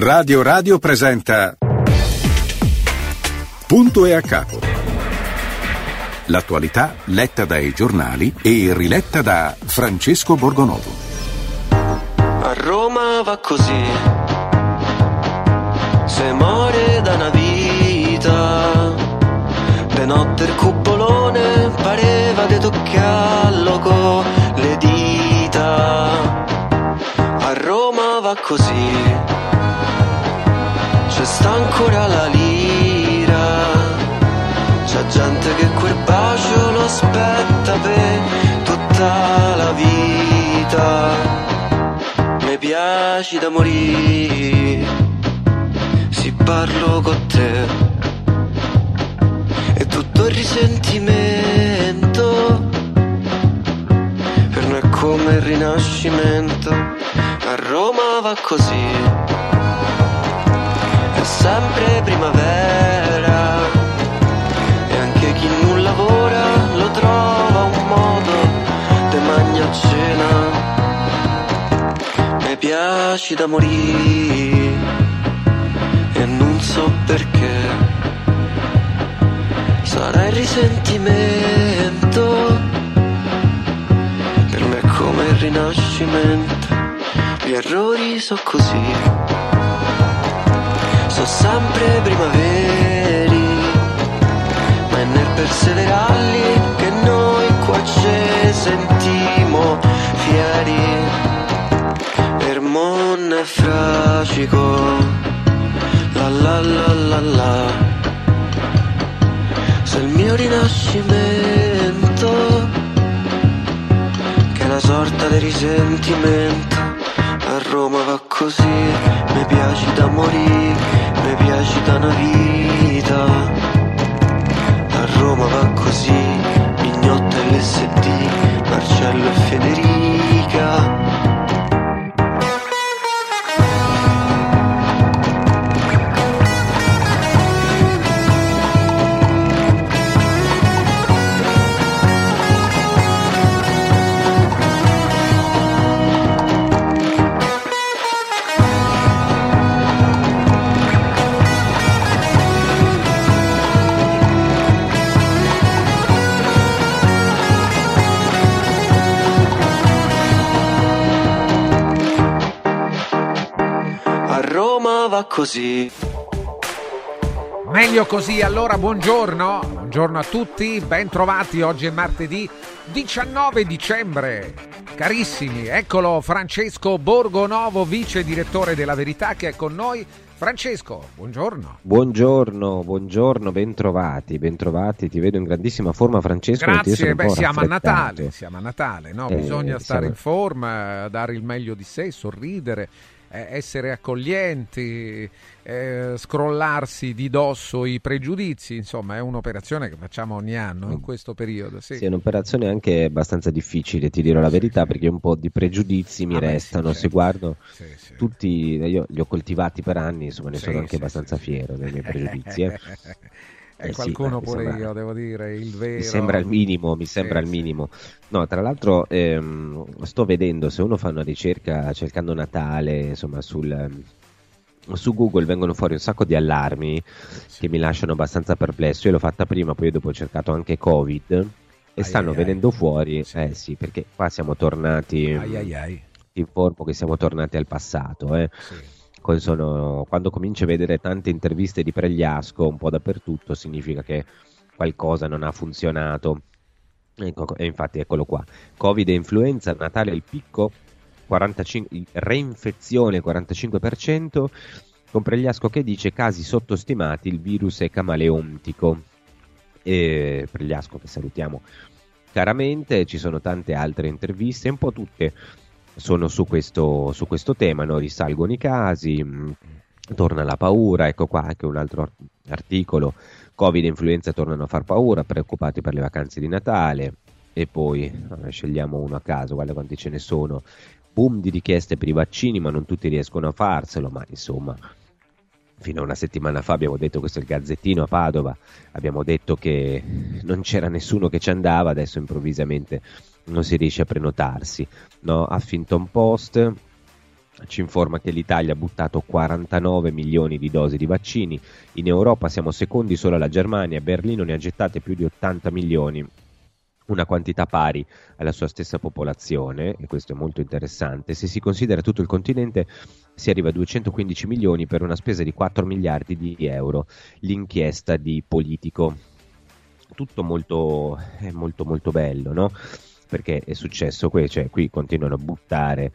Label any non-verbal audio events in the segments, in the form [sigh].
Radio Radio presenta Punto e a capo. L'attualità letta dai giornali e riletta da Francesco Borgonovo. A Roma va così. Se muore da una vita, de notte il cupolone pareva di toccarlo con le dita. A Roma va così. Sta ancora la lira. C'è gente che quel bacio lo aspetta per tutta la vita. Mi piaci da morire, si parlo con te. E tutto il risentimento, per noi è come il rinascimento. A Roma va così sempre primavera. E anche chi non lavora lo trova un modo de magna a cena. Mi piaci da morire e non so perché. Sarà il risentimento per me è come il rinascimento. Gli errori so così sono sempre primaveri, ma è nel perseverarli che noi qua ci sentimo fieri. Per mon è fragico, la la la la la. Se il mio rinascimento, che è una sorta di risentimento, Roma va così, mi piaci da morire, mi piaci da una vita. A Roma va così, Mignotta l'SD, Marcello e Federica. Così. Meglio così, allora buongiorno, buongiorno a tutti, ben trovati, oggi è martedì 19 dicembre. Carissimi, eccolo Francesco Borgonovo, vice direttore della Verità che è con noi. Francesco, buongiorno. Buongiorno, buongiorno, bentrovati, bentrovati, ti vedo in grandissima forma Francesco. Grazie, beh, siamo a. Natale, siamo a Natale, no? Eh, Bisogna stare siamo- in forma, dare il meglio di sé, sorridere, essere accoglienti, eh, scrollarsi di dosso i pregiudizi, insomma è un'operazione che facciamo ogni anno in questo periodo. Sì. Sì, è un'operazione anche abbastanza difficile, ti dirò la verità, perché un po' di pregiudizi mi Ah, beh, sì, restano. Se guardo Sì, sì. tutti, io li ho coltivati per anni, insomma, ne Sì, sono anche sì, abbastanza sì, sì. fiero dei miei pregiudizi. eh. [laughs] Eh sì, qualcuno mi pure sembra- io, devo dire, il vero. Mi sembra il minimo, mi sembra Sì, il sì. minimo. No, tra l'altro ehm, sto vedendo se uno fa una ricerca cercando Natale, insomma, sul, ehm, su Google vengono fuori un sacco di allarmi che mi lasciano abbastanza perplesso. Io l'ho fatta prima, poi dopo ho cercato anche Covid e Ai stanno ai ai. venendo fuori, Sì. eh sì, perché qua siamo tornati, Ai ai ai. ti informo che siamo tornati al passato, eh. Sì. Sono- quando cominci a vedere tante interviste di Pregliasco un po' dappertutto, significa che qualcosa non ha funzionato. Ecco, e infatti eccolo qua. Covid e influenza, Natale il picco, 45, reinfezione 45%, con Pregliasco che dice casi sottostimati, il virus è camaleontico. E Pregliasco che salutiamo caramente, ci sono tante altre interviste, un po' tutte sono su questo, su questo tema, no? risalgono i casi, mh, torna la paura, ecco qua anche un altro ar- articolo, Covid e influenza tornano a far paura, preoccupati per le vacanze di Natale e poi scegliamo uno a caso, guarda quanti ce ne sono, boom di richieste per i vaccini ma non tutti riescono a farselo, ma insomma fino a una settimana fa abbiamo detto questo è il Gazzettino a Padova, abbiamo detto che non c'era nessuno che ci andava, adesso improvvisamente non si riesce a prenotarsi. No? Huffington Post, ci informa che l'Italia ha buttato 49 milioni di dosi di vaccini, in Europa siamo secondi solo alla Germania, Berlino ne ha gettate più di 80 milioni, una quantità pari alla sua stessa popolazione, e questo è molto interessante, se si considera tutto il continente si arriva a 215 milioni per una spesa di 4 miliardi di euro, l'inchiesta di Politico. Tutto molto, molto, molto bello, no? Perché è successo, qui, cioè, qui continuano a buttare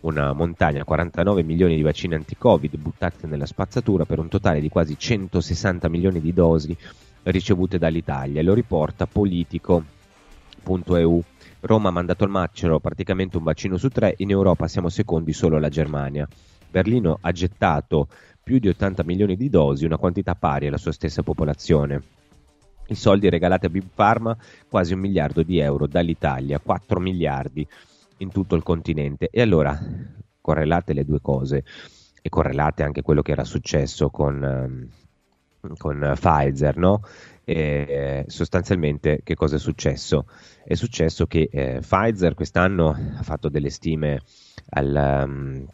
una montagna, 49 milioni di vaccini anti-Covid buttati nella spazzatura per un totale di quasi 160 milioni di dosi ricevute dall'Italia. Lo riporta politico.eu. Roma ha mandato al macero praticamente un vaccino su tre, in Europa siamo secondi solo alla Germania. Berlino ha gettato più di 80 milioni di dosi, una quantità pari alla sua stessa popolazione. I soldi regalati a Big Pharma, quasi un miliardo di euro dall'Italia, 4 miliardi in tutto il continente. E allora, correlate le due cose e correlate anche quello che era successo con, ehm, con Pfizer, no? E sostanzialmente che cosa è successo? È successo che eh, Pfizer quest'anno ha fatto delle stime al, um,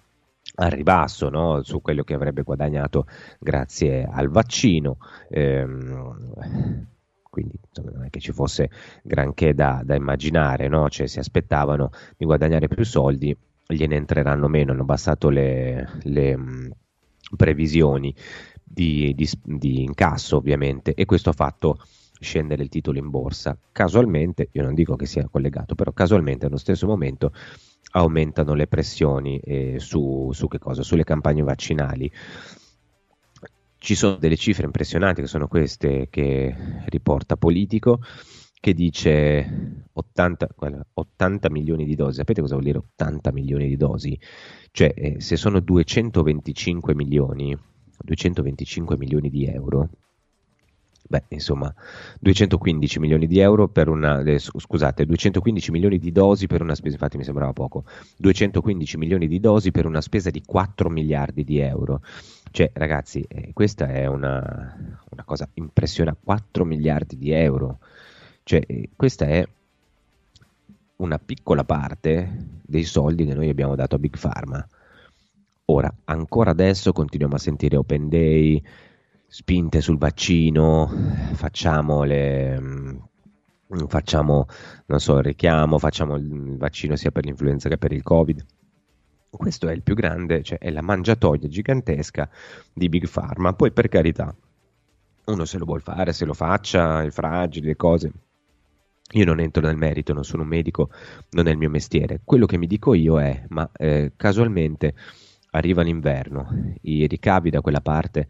al ribasso no? su quello che avrebbe guadagnato grazie al vaccino. Ehm, quindi insomma, non è che ci fosse granché da, da immaginare, no? cioè, si aspettavano di guadagnare più soldi, gliene entreranno meno, hanno bastato le, le mh, previsioni di, di, di incasso ovviamente e questo ha fatto scendere il titolo in borsa. Casualmente, io non dico che sia collegato, però casualmente allo stesso momento aumentano le pressioni eh, su, su che cosa? Sulle campagne vaccinali. Ci sono delle cifre impressionanti che sono queste che riporta Politico che dice 80, 80, milioni di dosi. Sapete cosa vuol dire 80 milioni di dosi? Cioè, eh, se sono 225 milioni, 225 milioni di euro, beh, insomma, 215 milioni di euro per una, eh, scusate, 215 milioni di dosi per una spesa, infatti mi sembrava poco, 215 milioni di dosi per una spesa di 4 miliardi di euro. Cioè, ragazzi, eh, questa è una, una, cosa impressionante, 4 miliardi di euro. Cioè, eh, questa è una piccola parte dei soldi che noi abbiamo dato a Big Pharma. Ora, ancora adesso continuiamo a sentire Open Day, spinte sul vaccino, facciamo le mm, facciamo non so, il richiamo, facciamo il vaccino sia per l'influenza che per il Covid. Questo è il più grande, cioè è la mangiatoia gigantesca di Big Pharma. Poi per carità, uno se lo vuol fare, se lo faccia, è fragile, le cose. Io non entro nel merito, non sono un medico, non è il mio mestiere. Quello che mi dico io è, ma eh, casualmente arriva l'inverno, i ricavi da quella parte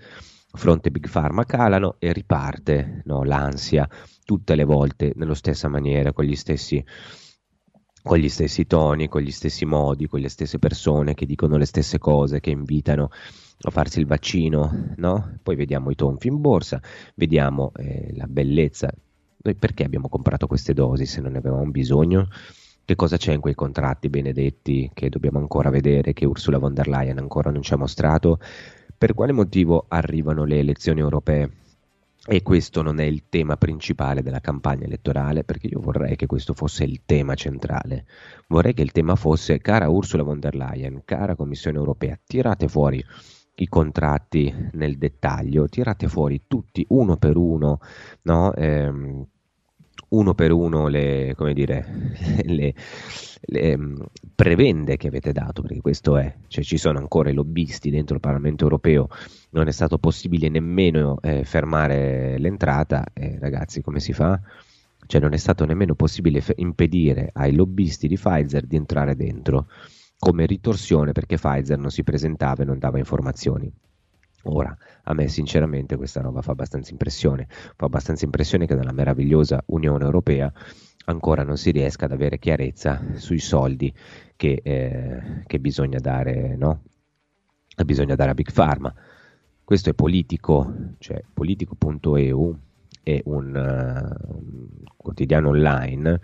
fronte Big Pharma calano e riparte no, l'ansia tutte le volte nella stessa maniera, con gli stessi con gli stessi toni, con gli stessi modi, con le stesse persone che dicono le stesse cose, che invitano a farsi il vaccino, no? Poi vediamo i tonfi in borsa, vediamo eh, la bellezza. Noi perché abbiamo comprato queste dosi se non ne avevamo bisogno? Che cosa c'è in quei contratti benedetti che dobbiamo ancora vedere, che Ursula von der Leyen ancora non ci ha mostrato? Per quale motivo arrivano le elezioni europee? E questo non è il tema principale della campagna elettorale, perché io vorrei che questo fosse il tema centrale. Vorrei che il tema fosse, cara Ursula von der Leyen, cara Commissione europea, tirate fuori i contratti nel dettaglio, tirate fuori tutti uno per uno, no? eh, uno per uno le, come dire, [laughs] le, le mm, prevende che avete dato, perché questo è, cioè ci sono ancora i lobbisti dentro il Parlamento europeo, non è stato possibile nemmeno eh, fermare l'entrata, eh, ragazzi come si fa? Cioè non è stato nemmeno possibile f- impedire ai lobbisti di Pfizer di entrare dentro come ritorsione perché Pfizer non si presentava e non dava informazioni. Ora, a me sinceramente questa roba fa abbastanza impressione, fa abbastanza impressione che nella meravigliosa Unione Europea ancora non si riesca ad avere chiarezza sui soldi che, eh, che bisogna, dare, no? bisogna dare a Big Pharma. Questo è politico, cioè politico.eu è un, uh, quotidiano online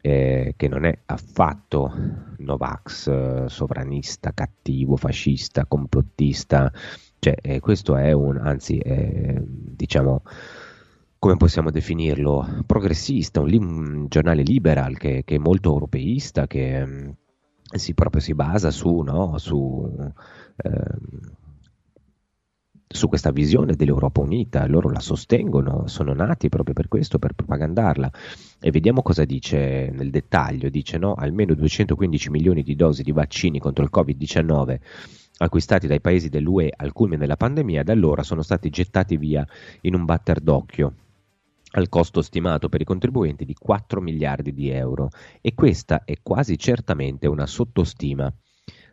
eh, che non è affatto Novax, eh, sovranista, cattivo, fascista, complottista, cioè, eh, questo è un, anzi, eh, diciamo, come possiamo definirlo, progressista, un, un giornale liberal che, che, è molto europeista, che, si, proprio si basa su, no, su, ehm, su questa visione dell'Europa unita, loro la sostengono, sono nati proprio per questo, per propagandarla. E vediamo cosa dice nel dettaglio, dice no, almeno 215 milioni di dosi di vaccini contro il Covid-19 acquistati dai paesi dell'UE al culmine della pandemia, da allora sono stati gettati via in un batter d'occhio al costo stimato per i contribuenti di 4 miliardi di euro e questa è quasi certamente una sottostima.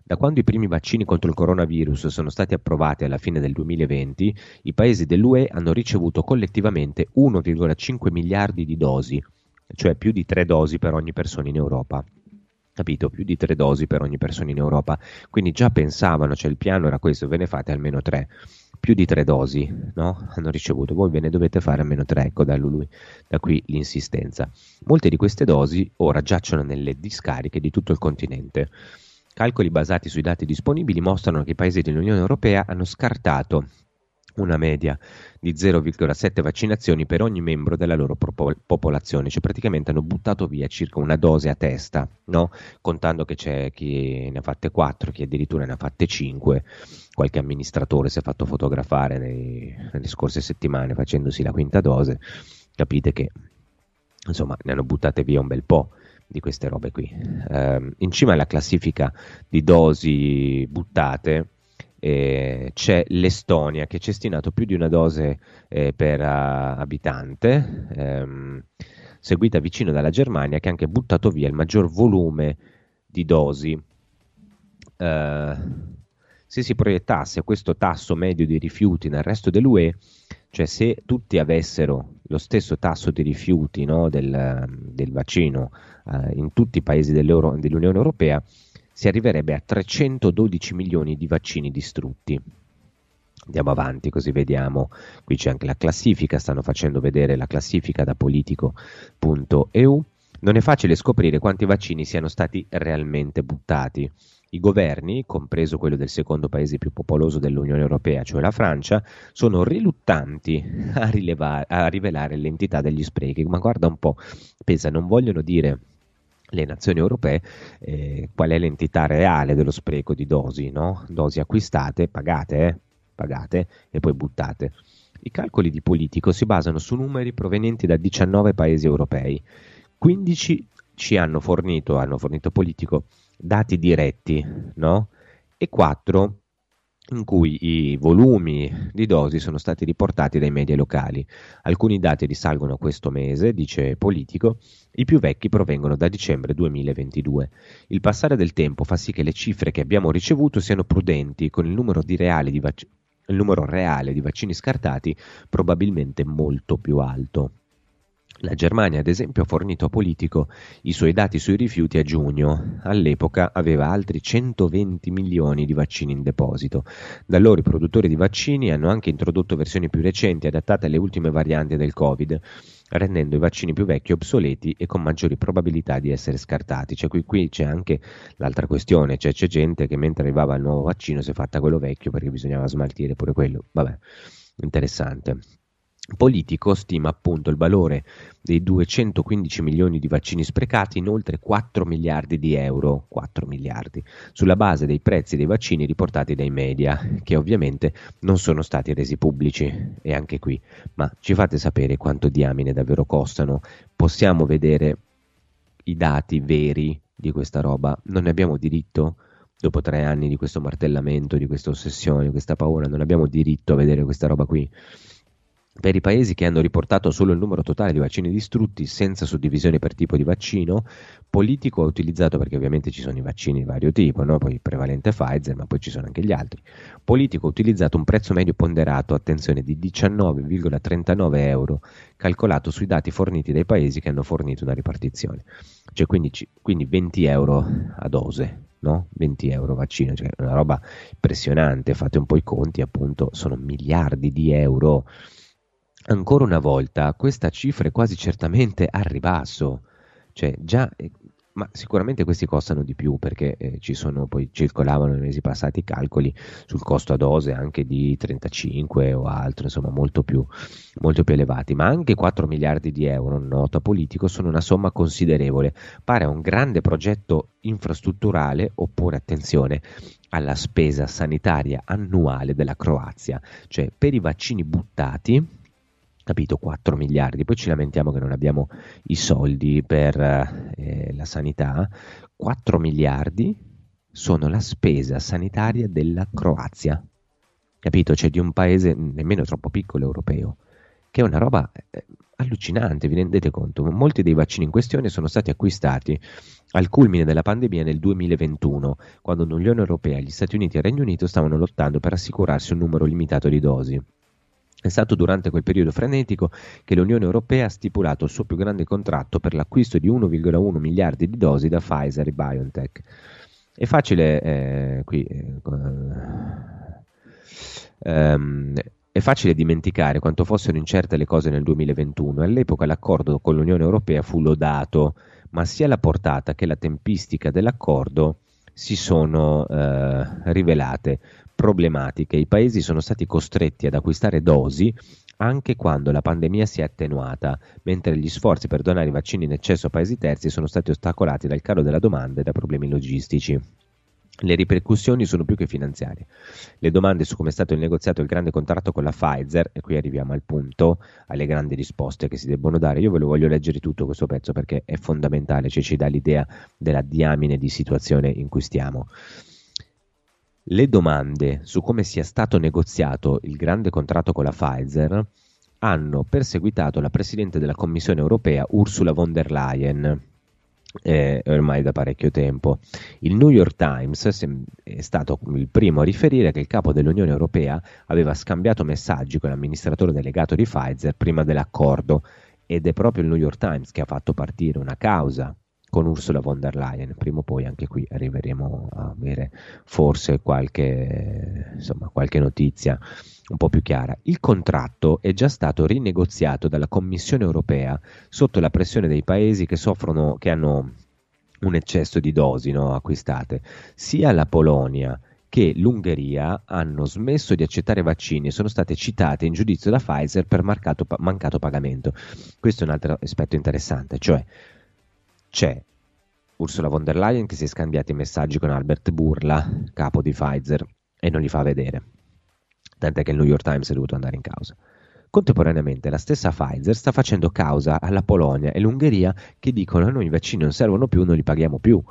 Da quando i primi vaccini contro il coronavirus sono stati approvati alla fine del 2020, i paesi dell'UE hanno ricevuto collettivamente 1,5 miliardi di dosi, cioè più di 3 dosi per ogni persona in Europa capito? Più di tre dosi per ogni persona in Europa. Quindi già pensavano, cioè il piano era questo, ve ne fate almeno tre. Più di tre dosi, no? Hanno ricevuto, voi ve ne dovete fare almeno tre, ecco da, lui, da qui l'insistenza. Molte di queste dosi ora giacciono nelle discariche di tutto il continente. Calcoli basati sui dati disponibili mostrano che i paesi dell'Unione Europea hanno scartato una media di 0,7 vaccinazioni per ogni membro della loro popolazione, cioè praticamente hanno buttato via circa una dose a testa, no? contando che c'è chi ne ha fatte 4, chi addirittura ne ha fatte 5, qualche amministratore si è fatto fotografare nei, nelle scorse settimane facendosi la quinta dose, capite che insomma ne hanno buttate via un bel po' di queste robe qui. Eh, in cima alla classifica di dosi buttate eh, c'è l'Estonia che ha cestinato più di una dose eh, per uh, abitante, ehm, seguita vicino dalla Germania che ha anche buttato via il maggior volume di dosi. Uh, se si proiettasse questo tasso medio di rifiuti nel resto dell'UE, cioè se tutti avessero lo stesso tasso di rifiuti no, del, del, vaccino uh, in tutti i paesi dell'Unione Europea, si arriverebbe a 312 milioni di vaccini distrutti. Andiamo avanti così vediamo, qui c'è anche la classifica, stanno facendo vedere la classifica da politico.eu. Non è facile scoprire quanti vaccini siano stati realmente buttati. I governi, compreso quello del secondo paese più popoloso dell'Unione Europea, cioè la Francia, sono riluttanti a, rilevare, a rivelare l'entità degli sprechi. Ma guarda un po', pensa, non vogliono dire le nazioni europee eh, qual è l'entità reale dello spreco di dosi, no? dosi acquistate, pagate, eh? pagate e poi buttate. I calcoli di Politico si basano su numeri provenienti da 19 paesi europei. 15 ci hanno fornito, hanno fornito Politico, dati diretti, no? e 4 in cui i volumi di dosi sono stati riportati dai media locali. Alcuni dati risalgono a questo mese, dice Politico, i più vecchi provengono da dicembre 2022. Il passare del tempo fa sì che le cifre che abbiamo ricevuto siano prudenti, con il numero, di di vac- il numero reale di vaccini scartati probabilmente molto più alto. La Germania, ad esempio, ha fornito a Politico i suoi dati sui rifiuti a giugno. All'epoca aveva altri 120 milioni di vaccini in deposito. Da loro i produttori di vaccini hanno anche introdotto versioni più recenti adattate alle ultime varianti del Covid, rendendo i vaccini più vecchi obsoleti e con maggiori probabilità di essere scartati. Cioè, qui, qui c'è anche l'altra questione, cioè c'è gente che mentre arrivava il nuovo vaccino si è fatta quello vecchio perché bisognava smaltire pure quello. Vabbè, interessante. Politico stima appunto il valore dei 215 milioni di vaccini sprecati in oltre 4 miliardi di euro, 4 miliardi, sulla base dei prezzi dei vaccini riportati dai media, che ovviamente non sono stati resi pubblici, e anche qui, ma ci fate sapere quanto diamine davvero costano? Possiamo vedere i dati veri di questa roba? Non ne abbiamo diritto? Dopo tre anni di questo martellamento, di questa ossessione, di questa paura, non abbiamo diritto a vedere questa roba qui? Per i paesi che hanno riportato solo il numero totale di vaccini distrutti senza suddivisione per tipo di vaccino, Politico ha utilizzato, perché ovviamente ci sono i vaccini di vario tipo, no? poi prevalente Pfizer, ma poi ci sono anche gli altri, Politico ha utilizzato un prezzo medio ponderato, attenzione, di 19,39 euro, calcolato sui dati forniti dai paesi che hanno fornito una ripartizione. Cioè quindi, quindi 20 euro a dose, no? 20 euro vaccino, cioè una roba impressionante, fate un po' i conti, appunto, sono miliardi di euro Ancora una volta questa cifra è quasi certamente al ribasso, cioè già eh, ma sicuramente questi costano di più perché eh, ci sono poi circolavano nei mesi passati calcoli sul costo a dose anche di 35 o altro, insomma molto più, molto più elevati, ma anche 4 miliardi di euro, nota politico, sono una somma considerevole, pare un grande progetto infrastrutturale oppure attenzione alla spesa sanitaria annuale della Croazia, cioè per i vaccini buttati capito 4 miliardi, poi ci lamentiamo che non abbiamo i soldi per eh, la sanità, 4 miliardi sono la spesa sanitaria della Croazia, capito? Cioè di un paese nemmeno troppo piccolo europeo, che è una roba eh, allucinante, vi rendete conto? Molti dei vaccini in questione sono stati acquistati al culmine della pandemia nel 2021, quando l'Unione Europea, gli Stati Uniti e il Regno Unito stavano lottando per assicurarsi un numero limitato di dosi. È stato durante quel periodo frenetico che l'Unione Europea ha stipulato il suo più grande contratto per l'acquisto di 1,1 miliardi di dosi da Pfizer e BioNTech. È facile eh, qui eh, ehm, è facile dimenticare quanto fossero incerte le cose nel 2021 all'epoca l'accordo con l'Unione Europea fu lodato, ma sia la portata che la tempistica dell'accordo si sono eh, rivelate problematiche. I paesi sono stati costretti ad acquistare dosi anche quando la pandemia si è attenuata, mentre gli sforzi per donare i vaccini in eccesso a paesi terzi sono stati ostacolati dal calo della domanda e da problemi logistici. Le ripercussioni sono più che finanziarie. Le domande su come è stato negoziato il grande contratto con la Pfizer, e qui arriviamo al punto, alle grandi risposte che si debbono dare. Io ve lo voglio leggere tutto questo pezzo perché è fondamentale, cioè ci dà l'idea della diamine di situazione in cui stiamo. Le domande su come sia stato negoziato il grande contratto con la Pfizer hanno perseguitato la Presidente della Commissione europea Ursula von der Leyen. Eh, ormai da parecchio tempo. Il New York Times è stato il primo a riferire che il capo dell'Unione Europea aveva scambiato messaggi con l'amministratore delegato di Pfizer prima dell'accordo. Ed è proprio il New York Times che ha fatto partire una causa con Ursula von der Leyen. Prima o poi anche qui arriveremo a avere forse qualche, insomma, qualche notizia un po' più chiara. Il contratto è già stato rinegoziato dalla Commissione europea sotto la pressione dei paesi che soffrono, che hanno un eccesso di dosi no, acquistate. Sia la Polonia che l'Ungheria hanno smesso di accettare vaccini e sono state citate in giudizio da Pfizer per marcato, mancato pagamento. Questo è un altro aspetto interessante, cioè c'è Ursula von der Leyen che si è scambiati messaggi con Albert Burla, capo di Pfizer, e non li fa vedere. Tant'è che il New York Times è dovuto andare in causa. Contemporaneamente la stessa Pfizer sta facendo causa alla Polonia e l'Ungheria che dicono noi i vaccini non servono più, non li paghiamo più.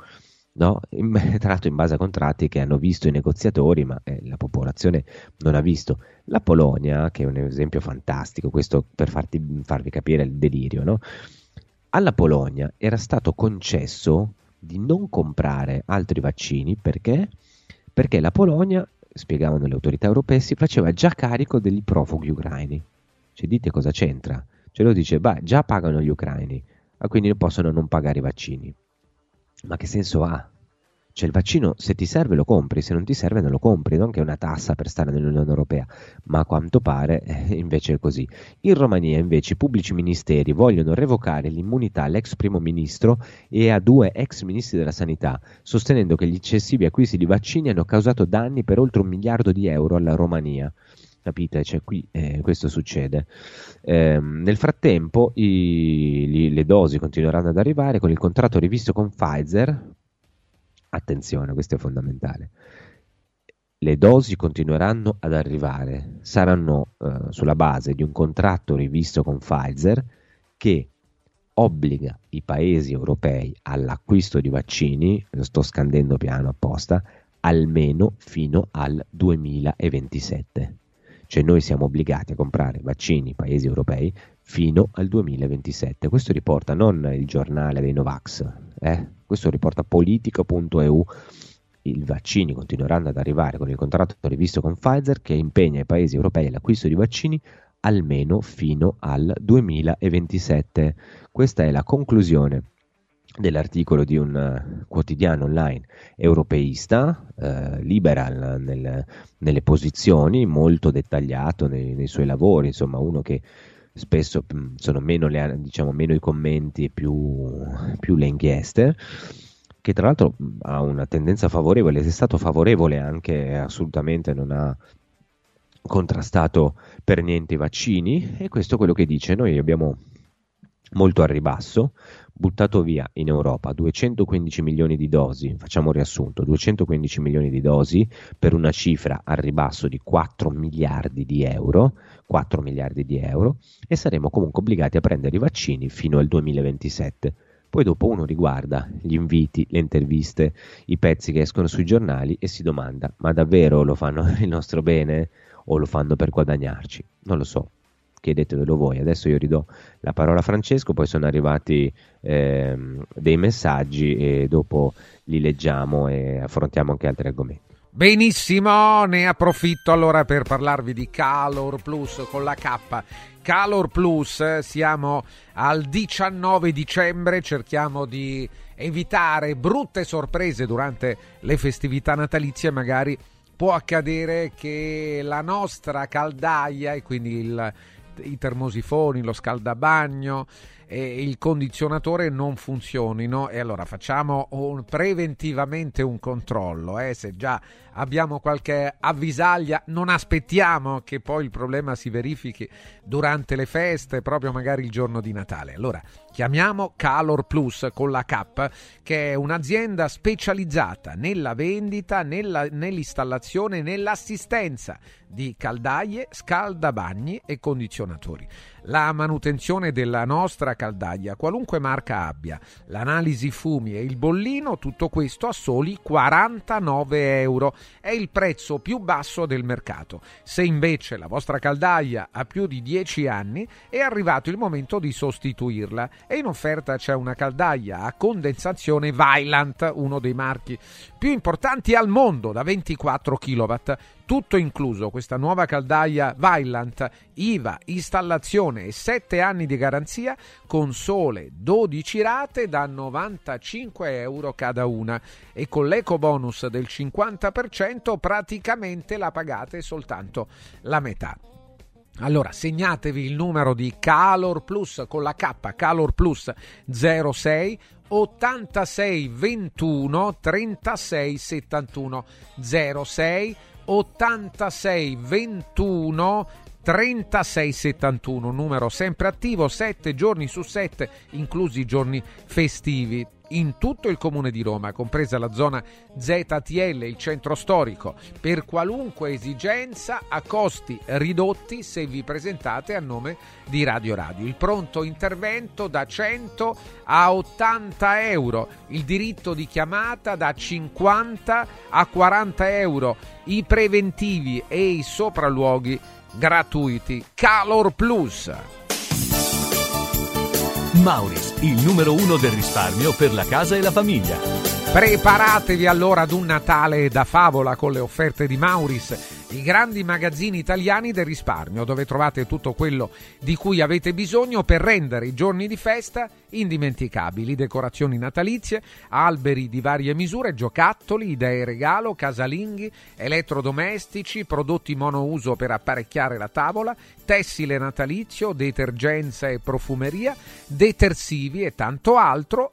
No? In, tra l'altro in base a contratti che hanno visto i negoziatori, ma eh, la popolazione non ha visto. La Polonia, che è un esempio fantastico, questo per farti, farvi capire il delirio, no? Alla Polonia era stato concesso di non comprare altri vaccini perché? Perché la Polonia, spiegavano le autorità europee, si faceva già carico degli profughi ucraini. Cioè, dite cosa c'entra? Ce lo dice, beh, già pagano gli ucraini, quindi possono non pagare i vaccini. Ma che senso ha? Cioè il vaccino se ti serve lo compri, se non ti serve non lo compri, non che è una tassa per stare nell'Unione Europea, ma a quanto pare eh, invece è così. In Romania invece i pubblici ministeri vogliono revocare l'immunità all'ex primo ministro e a due ex ministri della sanità, sostenendo che gli eccessivi acquisti di vaccini hanno causato danni per oltre un miliardo di euro alla Romania capite? Cioè, qui eh, questo succede. Eh, nel frattempo i, li, le dosi continueranno ad arrivare con il contratto rivisto con Pfizer Attenzione, questo è fondamentale. Le dosi continueranno ad arrivare, saranno eh, sulla base di un contratto rivisto con Pfizer che obbliga i paesi europei all'acquisto di vaccini, lo sto scandendo piano apposta, almeno fino al 2027. Cioè noi siamo obbligati a comprare vaccini paesi europei fino al 2027. Questo riporta non il giornale dei Novax, eh? Questo riporta politica.eu. I vaccini continueranno ad arrivare con il contratto rivisto con Pfizer che impegna i paesi europei all'acquisto di vaccini almeno fino al 2027. Questa è la conclusione dell'articolo di un uh, quotidiano online europeista, uh, liberal nel, nelle posizioni, molto dettagliato nei, nei, suoi lavori, insomma uno che spesso mm, sono meno, le, diciamo, meno i commenti e più, più le inchieste che tra l'altro mm, ha una tendenza favorevole, è stato favorevole anche assolutamente, non ha contrastato per niente i vaccini e questo è quello che dice, noi abbiamo molto a ribasso, buttato via in Europa 215 milioni di dosi, facciamo un riassunto, 215 milioni di dosi per una cifra a ribasso di 4 miliardi di euro, 4 miliardi di euro e saremo comunque obbligati a prendere i vaccini fino al 2027. Poi dopo uno riguarda gli inviti, le interviste, i pezzi che escono sui giornali e si domanda, ma davvero lo fanno per [laughs] il nostro bene o lo fanno per guadagnarci? Non lo so, chiedetevelo voi. Adesso io ridò la parola a Francesco, poi sono arrivati ehm, dei messaggi e dopo li leggiamo e affrontiamo anche altri argomenti. Benissimo, ne approfitto allora per parlarvi di Calor Plus con la K. Calor Plus, siamo al 19 dicembre, cerchiamo di evitare brutte sorprese durante le festività natalizie, magari può accadere che la nostra caldaia e quindi il i termosifoni, lo scaldabagno e il condizionatore non funzionino. E allora facciamo un, preventivamente un controllo eh, se già abbiamo qualche avvisaglia non aspettiamo che poi il problema si verifichi durante le feste proprio magari il giorno di Natale. Allora chiamiamo Calor Plus con la K che è un'azienda specializzata nella vendita nella, nell'installazione nell'assistenza di caldaie scaldabagni e condizionatori la manutenzione della nostra caldaia, qualunque marca abbia, l'analisi fumi e il bollino, tutto questo a soli 49 euro. È il prezzo più basso del mercato. Se invece la vostra caldaia ha più di 10 anni, è arrivato il momento di sostituirla e in offerta c'è una caldaia a condensazione Vylant, uno dei marchi più importanti al mondo da 24 kW tutto incluso questa nuova caldaia Vylant, IVA, installazione e 7 anni di garanzia con sole 12 rate da 95 euro cada una e con l'eco bonus del 50% praticamente la pagate soltanto la metà. Allora segnatevi il numero di Calor Plus con la K, Calor Plus 06 86 21 36 71 06 86 21 3671, numero sempre attivo, 7 giorni su 7, inclusi i giorni festivi in tutto il comune di Roma, compresa la zona ZTL, il centro storico, per qualunque esigenza a costi ridotti se vi presentate a nome di Radio Radio. Il pronto intervento da 100 a 80 euro, il diritto di chiamata da 50 a 40 euro, i preventivi e i sopralluoghi gratuiti. Calor Plus. Mauris, il numero uno del risparmio per la casa e la famiglia. Preparatevi allora ad un Natale da favola con le offerte di Mauris i grandi magazzini italiani del risparmio, dove trovate tutto quello di cui avete bisogno per rendere i giorni di festa indimenticabili. Decorazioni natalizie, alberi di varie misure, giocattoli, idee regalo, casalinghi, elettrodomestici, prodotti monouso per apparecchiare la tavola, tessile natalizio, detergenza e profumeria, detersivi e tanto altro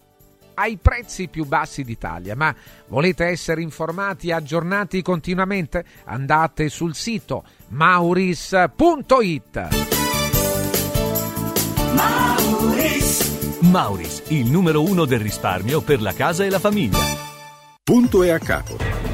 ai prezzi più bassi d'Italia. Ma volete essere informati e aggiornati continuamente? Andate sul sito mauris.it. Mauris. Mauris, il numero uno del risparmio per la casa e la famiglia. Punto e a capo.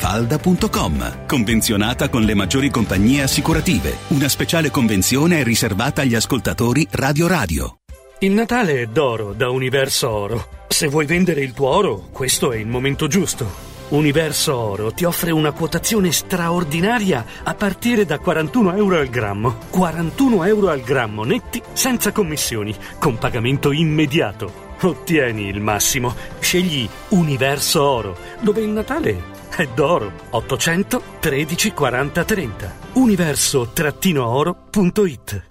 villamafalda.com. Convenzionata con le maggiori compagnie assicurative. Una speciale convenzione è riservata agli ascoltatori Radio Radio. Il Natale è d'oro da Universo Oro. Se vuoi vendere il tuo oro, questo è il momento giusto. Universo Oro ti offre una quotazione straordinaria a partire da 41 euro al grammo. 41 euro al grammo netti senza commissioni, con pagamento immediato. Ottieni il massimo. Scegli Universo Oro, dove il Natale è d'oro. 800 13 40 30. Universo-oro.it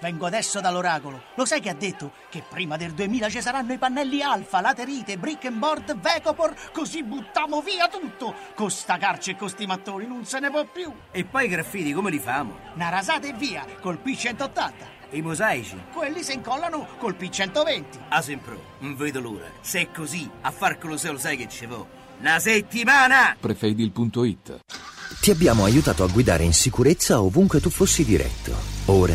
Vengo adesso dall'oracolo. Lo sai che ha detto? Che prima del 2000 ci saranno i pannelli alfa, laterite, brick and board, Vecopor, così buttiamo via tutto. Con sta carce e con sti mattoni non se ne può più. E poi i graffiti come li famo? Una rasata e via, col P180. E i mosaici? Quelli si incollano col P120. A Sempro, non vedo l'ora. Se è così, a far Colosseo lo sai che ci vo'. Una settimana! Prefedil.it Ti abbiamo aiutato a guidare in sicurezza ovunque tu fossi diretto. Ora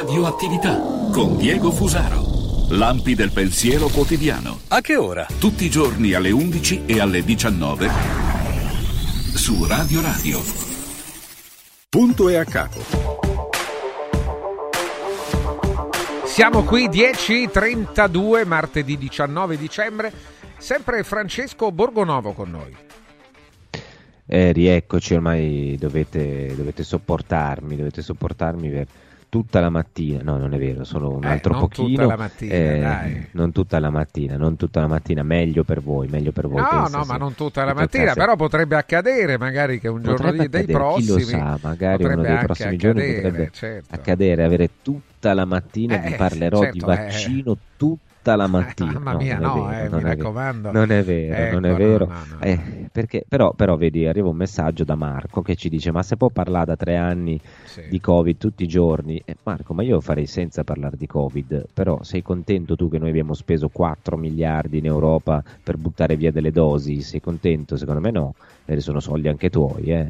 Radioattività con Diego Fusaro. Lampi del pensiero quotidiano. A che ora? Tutti i giorni alle 11 e alle 19 su Radio Radio. Punto e a capo. Siamo qui 10.32 martedì 19 dicembre, sempre Francesco Borgonovo con noi. Eh, rieccoci, ormai dovete, dovete sopportarmi, dovete sopportarmi per tutta la mattina. No, non è vero, solo un Eh, altro non pochino. tutta la mattina, eh, dai. Non tutta la mattina, non tutta la mattina, meglio per voi, meglio per voi. No, pensa, no, ma non tutta la mattina, toccasse- però potrebbe accadere magari che un giorno Potrebbe di- dei accadere, chi lo prossimi sa, magari uno dei prossimi giorni accadere, potrebbe certo. accadere, avere tutta la mattina, Eh, vi parlerò di certo, eh. vaccino tutta tutta la mattina. [laughs] mamma mia, no, vero, eh, mi raccomando. Non è vero, non è Ecco, vero. no, no. Eh, perché, però, però, vedi, arriva un messaggio da Marco che ci dice: Ma se può parlare da tre anni di Covid tutti i giorni, Eh, Marco, ma io farei senza parlare di Covid. Però sei contento tu che noi abbiamo speso 4 miliardi in Europa per buttare via delle dosi? Sei contento? Secondo me no, e sono soldi anche tuoi. eh.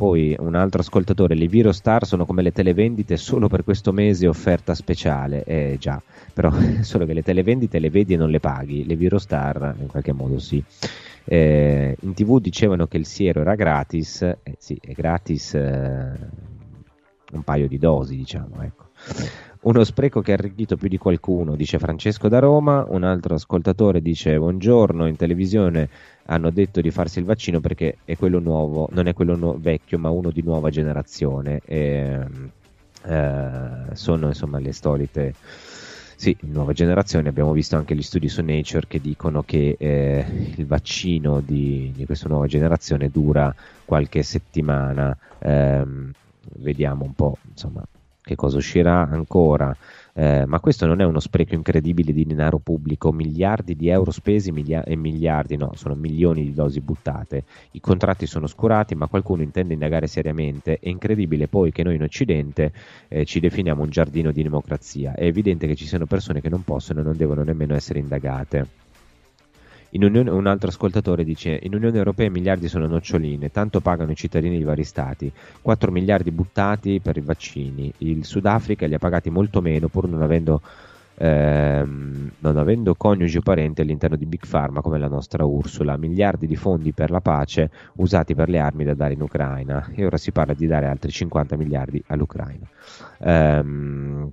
Poi un altro ascoltatore, le Virostar sono come le televendite solo per questo mese offerta speciale. Eh già, però [laughs] solo che le televendite le vedi e non le paghi, le Virostar in qualche modo sì. Eh, in tv dicevano che il siero era gratis, eh, sì, è gratis eh, un paio di dosi, diciamo, ecco. Uno spreco che ha arricchito più di qualcuno, dice Francesco da Roma. Un altro ascoltatore dice: Buongiorno, in televisione hanno detto di farsi il vaccino perché è quello nuovo, non è quello nu- vecchio, ma uno di nuova generazione. E, eh, sono insomma le solite. Sì, nuova generazione, abbiamo visto anche gli studi su Nature che dicono che eh, il vaccino di, di questa nuova generazione dura qualche settimana. Ehm, vediamo un po' insomma che cosa uscirà ancora. Eh, ma questo non è uno spreco incredibile di denaro pubblico, miliardi di euro spesi milia- e miliardi, no, sono milioni di dosi buttate. I contratti sono scurati, ma qualcuno intende indagare seriamente. È incredibile poi che noi in Occidente eh, ci definiamo un giardino di democrazia. È evidente che ci siano persone che non possono e non devono nemmeno essere indagate. Unione, un altro ascoltatore dice: In Unione Europea i miliardi sono noccioline, tanto pagano i cittadini di vari stati. 4 miliardi buttati per i vaccini. Il Sudafrica li ha pagati molto meno, pur non avendo, ehm, non avendo coniugi o parenti all'interno di Big Pharma come la nostra Ursula. Miliardi di fondi per la pace usati per le armi da dare in Ucraina. E ora si parla di dare altri 50 miliardi all'Ucraina. Ehm,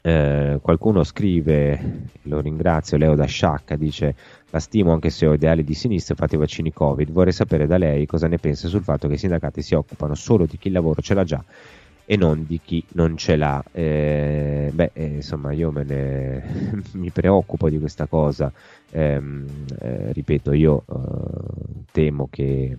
eh, qualcuno scrive, lo ringrazio, Leo da Sciacca, dice la stimo anche se ho ideali di sinistra, fate i vaccini Covid, vorrei sapere da lei cosa ne pensa sul fatto che i sindacati si occupano solo di chi il lavoro ce l'ha già e non di chi non ce l'ha. Eh, beh, eh, insomma, io me ne [laughs] mi preoccupo di questa cosa. Ehm, eh, ripeto, io eh, temo che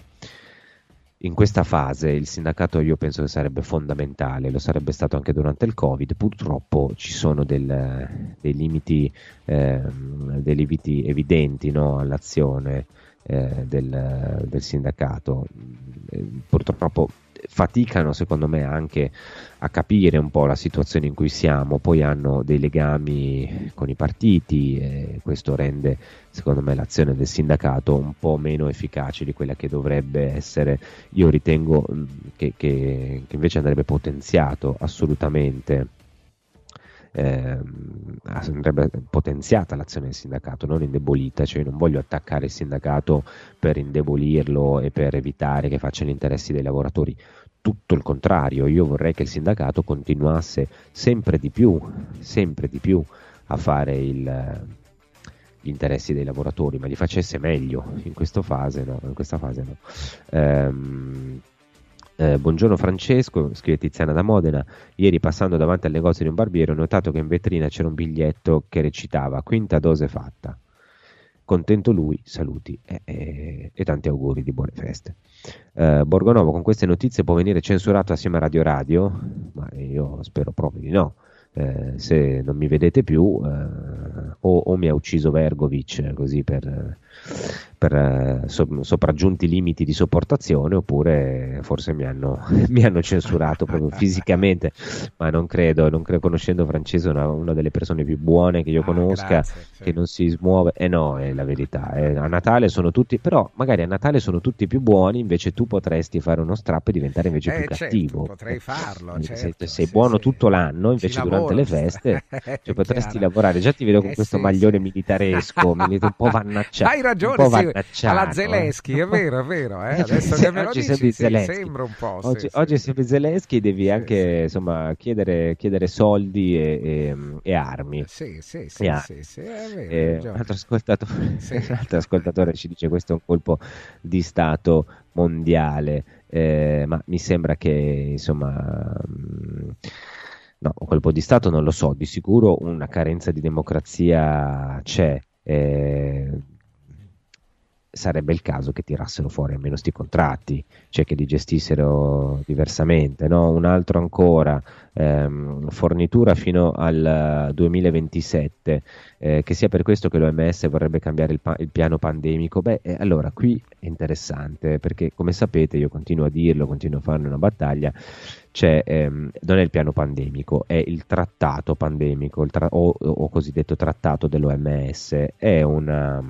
in questa fase il sindacato io penso che sarebbe fondamentale, lo sarebbe stato anche durante il Covid, purtroppo ci sono del, dei, limiti, ehm, dei limiti evidenti no, all'azione eh, del, del sindacato, Eh, purtroppo faticano secondo me anche a capire un po' la situazione in cui siamo, poi hanno dei legami con i partiti e questo rende secondo me l'azione del sindacato un po' meno efficace di quella che dovrebbe essere. Io ritengo mh, che, che- che invece andrebbe potenziato assolutamente. ehm, andrebbe potenziata l'azione del sindacato, non indebolita, cioè non voglio attaccare il sindacato per indebolirlo e per evitare che faccia gli interessi dei lavoratori, tutto il contrario, io vorrei che il sindacato continuasse sempre di più, sempre di più a fare il, gli interessi dei lavoratori, ma li facesse meglio. In questa fase no. In questa fase no. Ehm, eh, buongiorno Francesco, scrive Tiziana da Modena. Ieri passando davanti al negozio di un barbiere ho notato che in vetrina c'era un biglietto che recitava quinta dose fatta. Contento lui, saluti e, e- e tanti auguri di buone feste. Eh, Borgonovo con queste notizie può venire censurato assieme a Radio Radio? Ma io spero proprio di no. Eh, se non mi vedete più, eh, o, o mi ha ucciso Vergovic così per, per eh, so- sopraggiunti limiti di sopportazione, oppure forse mi hanno, [laughs] mi hanno censurato proprio fisicamente. Ma non credo, non credo conoscendo Francesco, una, una delle persone più buone che io conosca, grazie, che non si smuove. Eh no, è la verità. eh, a Natale sono tutti, però magari a Natale sono tutti più buoni, invece tu potresti fare uno strappo e diventare invece Eh, più certo, cattivo. potrei farlo, Eh, se- certo, sei buono tutto l'anno, invece lavoro. durante le feste [laughs] cioè, potresti lavorare. Già ti vedo con Eh, questo sì, maglione sì. militaresco, [laughs] mi vedo un po' vannacciato. Hai un ragione, po' sì, alla eh. Zelensky, è vero, è vero. Eh? [laughs] Adesso Sì, che me lo oggi dici, sì, Zelensky. sembra un po'. Oggi, sì, oggi sembri Zelensky, devi anche insomma, chiedere, chiedere soldi e, e- e armi. Sì, sì, sì, armi. sì, sì, è vero, Eh, un, altro ascoltatore, [laughs] un altro ascoltatore ci dice questo è un colpo di Stato mondiale, eh, ma mi sembra che insomma... mh, No, un colpo di Stato non lo so, di sicuro una carenza di democrazia c'è. eh, sarebbe il caso che tirassero fuori almeno sti contratti, cioè che li gestissero diversamente. No? Un altro ancora, ehm, fornitura fino al 2027, eh, che sia per questo che l'OMS vorrebbe cambiare il, pa- il piano pandemico. Beh, eh, allora qui è interessante perché come sapete io continuo a dirlo, continuo a farne una battaglia, c'è, ehm, non è il piano pandemico, è il trattato pandemico il tra- o, o, cosiddetto trattato dell'OMS, è una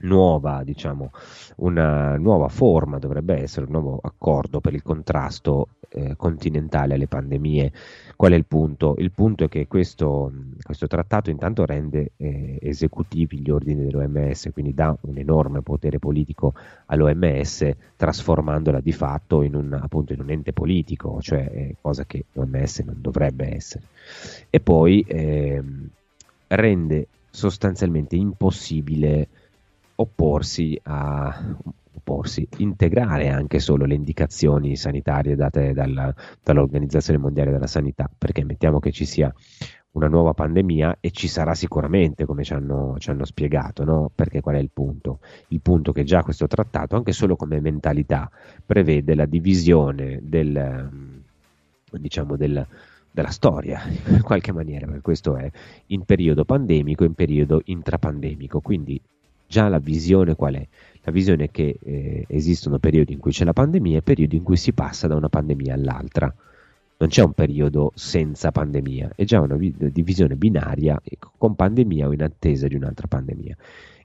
nuova, diciamo, una nuova forma, dovrebbe essere un nuovo accordo per il contrasto eh, continentale alle pandemie. Qual è il punto? Il punto è che questo, questo trattato intanto rende eh, esecutivi gli ordini dell'OMS, quindi dà un enorme potere politico all'OMS, trasformandola di fatto in un, appunto, in un ente politico, cioè eh, cosa che l'OMS non dovrebbe essere. E poi ehm, rende sostanzialmente impossibile opporsi a opporsi, integrare anche solo le indicazioni sanitarie date dalla, dall'Organizzazione Mondiale della Sanità, perché mettiamo che ci sia una nuova pandemia e ci sarà sicuramente, come ci hanno, ci hanno spiegato, no? perché qual è il punto? Il punto che già questo trattato, anche solo come mentalità, prevede la divisione del, diciamo, del, della storia, in qualche maniera, perché questo è in periodo pandemico e in periodo intrapandemico, quindi già la visione qual è? La visione è che eh, esistono periodi in cui c'è la pandemia e periodi in cui si passa da una pandemia all'altra. Non c'è un periodo senza pandemia, è già una vi- divisione binaria con pandemia o in attesa di un'altra pandemia.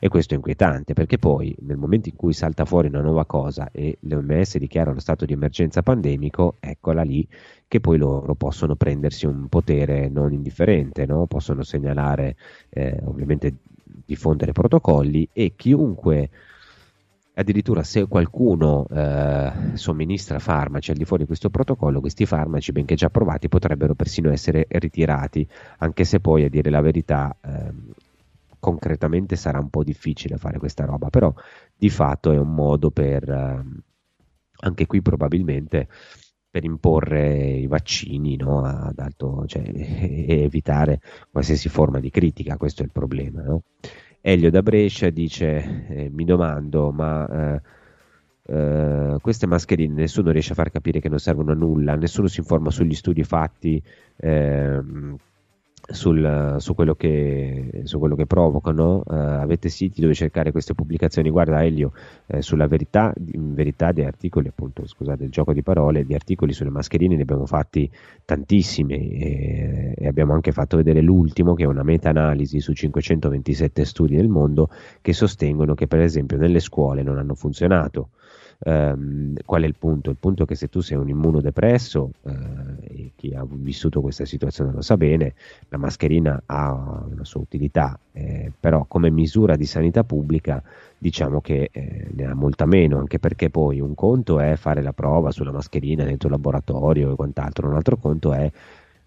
E questo è inquietante perché poi nel momento in cui salta fuori una nuova cosa e l'OMS dichiara lo stato di emergenza pandemico, eccola lì che poi loro possono prendersi un potere non indifferente, no? possono segnalare eh, ovviamente diffondere protocolli e chiunque addirittura se qualcuno eh, somministra farmaci al di fuori di questo protocollo, questi farmaci, benché già approvati, potrebbero persino essere ritirati, anche se poi a dire la verità eh, concretamente sarà un po' difficile fare questa roba, però di fatto è un modo per, eh, anche qui probabilmente, per imporre i vaccini no, ad alto, cioè, [laughs] e evitare qualsiasi forma di critica, questo è il problema. No? Elio da Brescia dice, eh, mi domando, ma eh, eh, queste mascherine nessuno riesce a far capire che non servono a nulla, nessuno si informa sugli studi fatti ehm, sul, su, quello che, su, quello che, provocano. Uh, avete siti dove cercare queste pubblicazioni. Guarda, Elio, eh, sulla verità, in verità di articoli, appunto, scusate il gioco di parole, di articoli sulle mascherine ne abbiamo fatti tantissimi e, e abbiamo anche fatto vedere l'ultimo, che è una meta-analisi su 527 studi nel mondo che sostengono che, per esempio, nelle scuole non hanno funzionato. Um, qual è il punto? Il punto è che se tu sei un immunodepresso, uh, e chi ha vissuto questa situazione lo sa bene, la mascherina ha una sua utilità, eh, però come misura di sanità pubblica diciamo che eh, ne ha molta meno, anche perché poi un conto è fare la prova sulla mascherina dentro il laboratorio e quant'altro, un altro conto è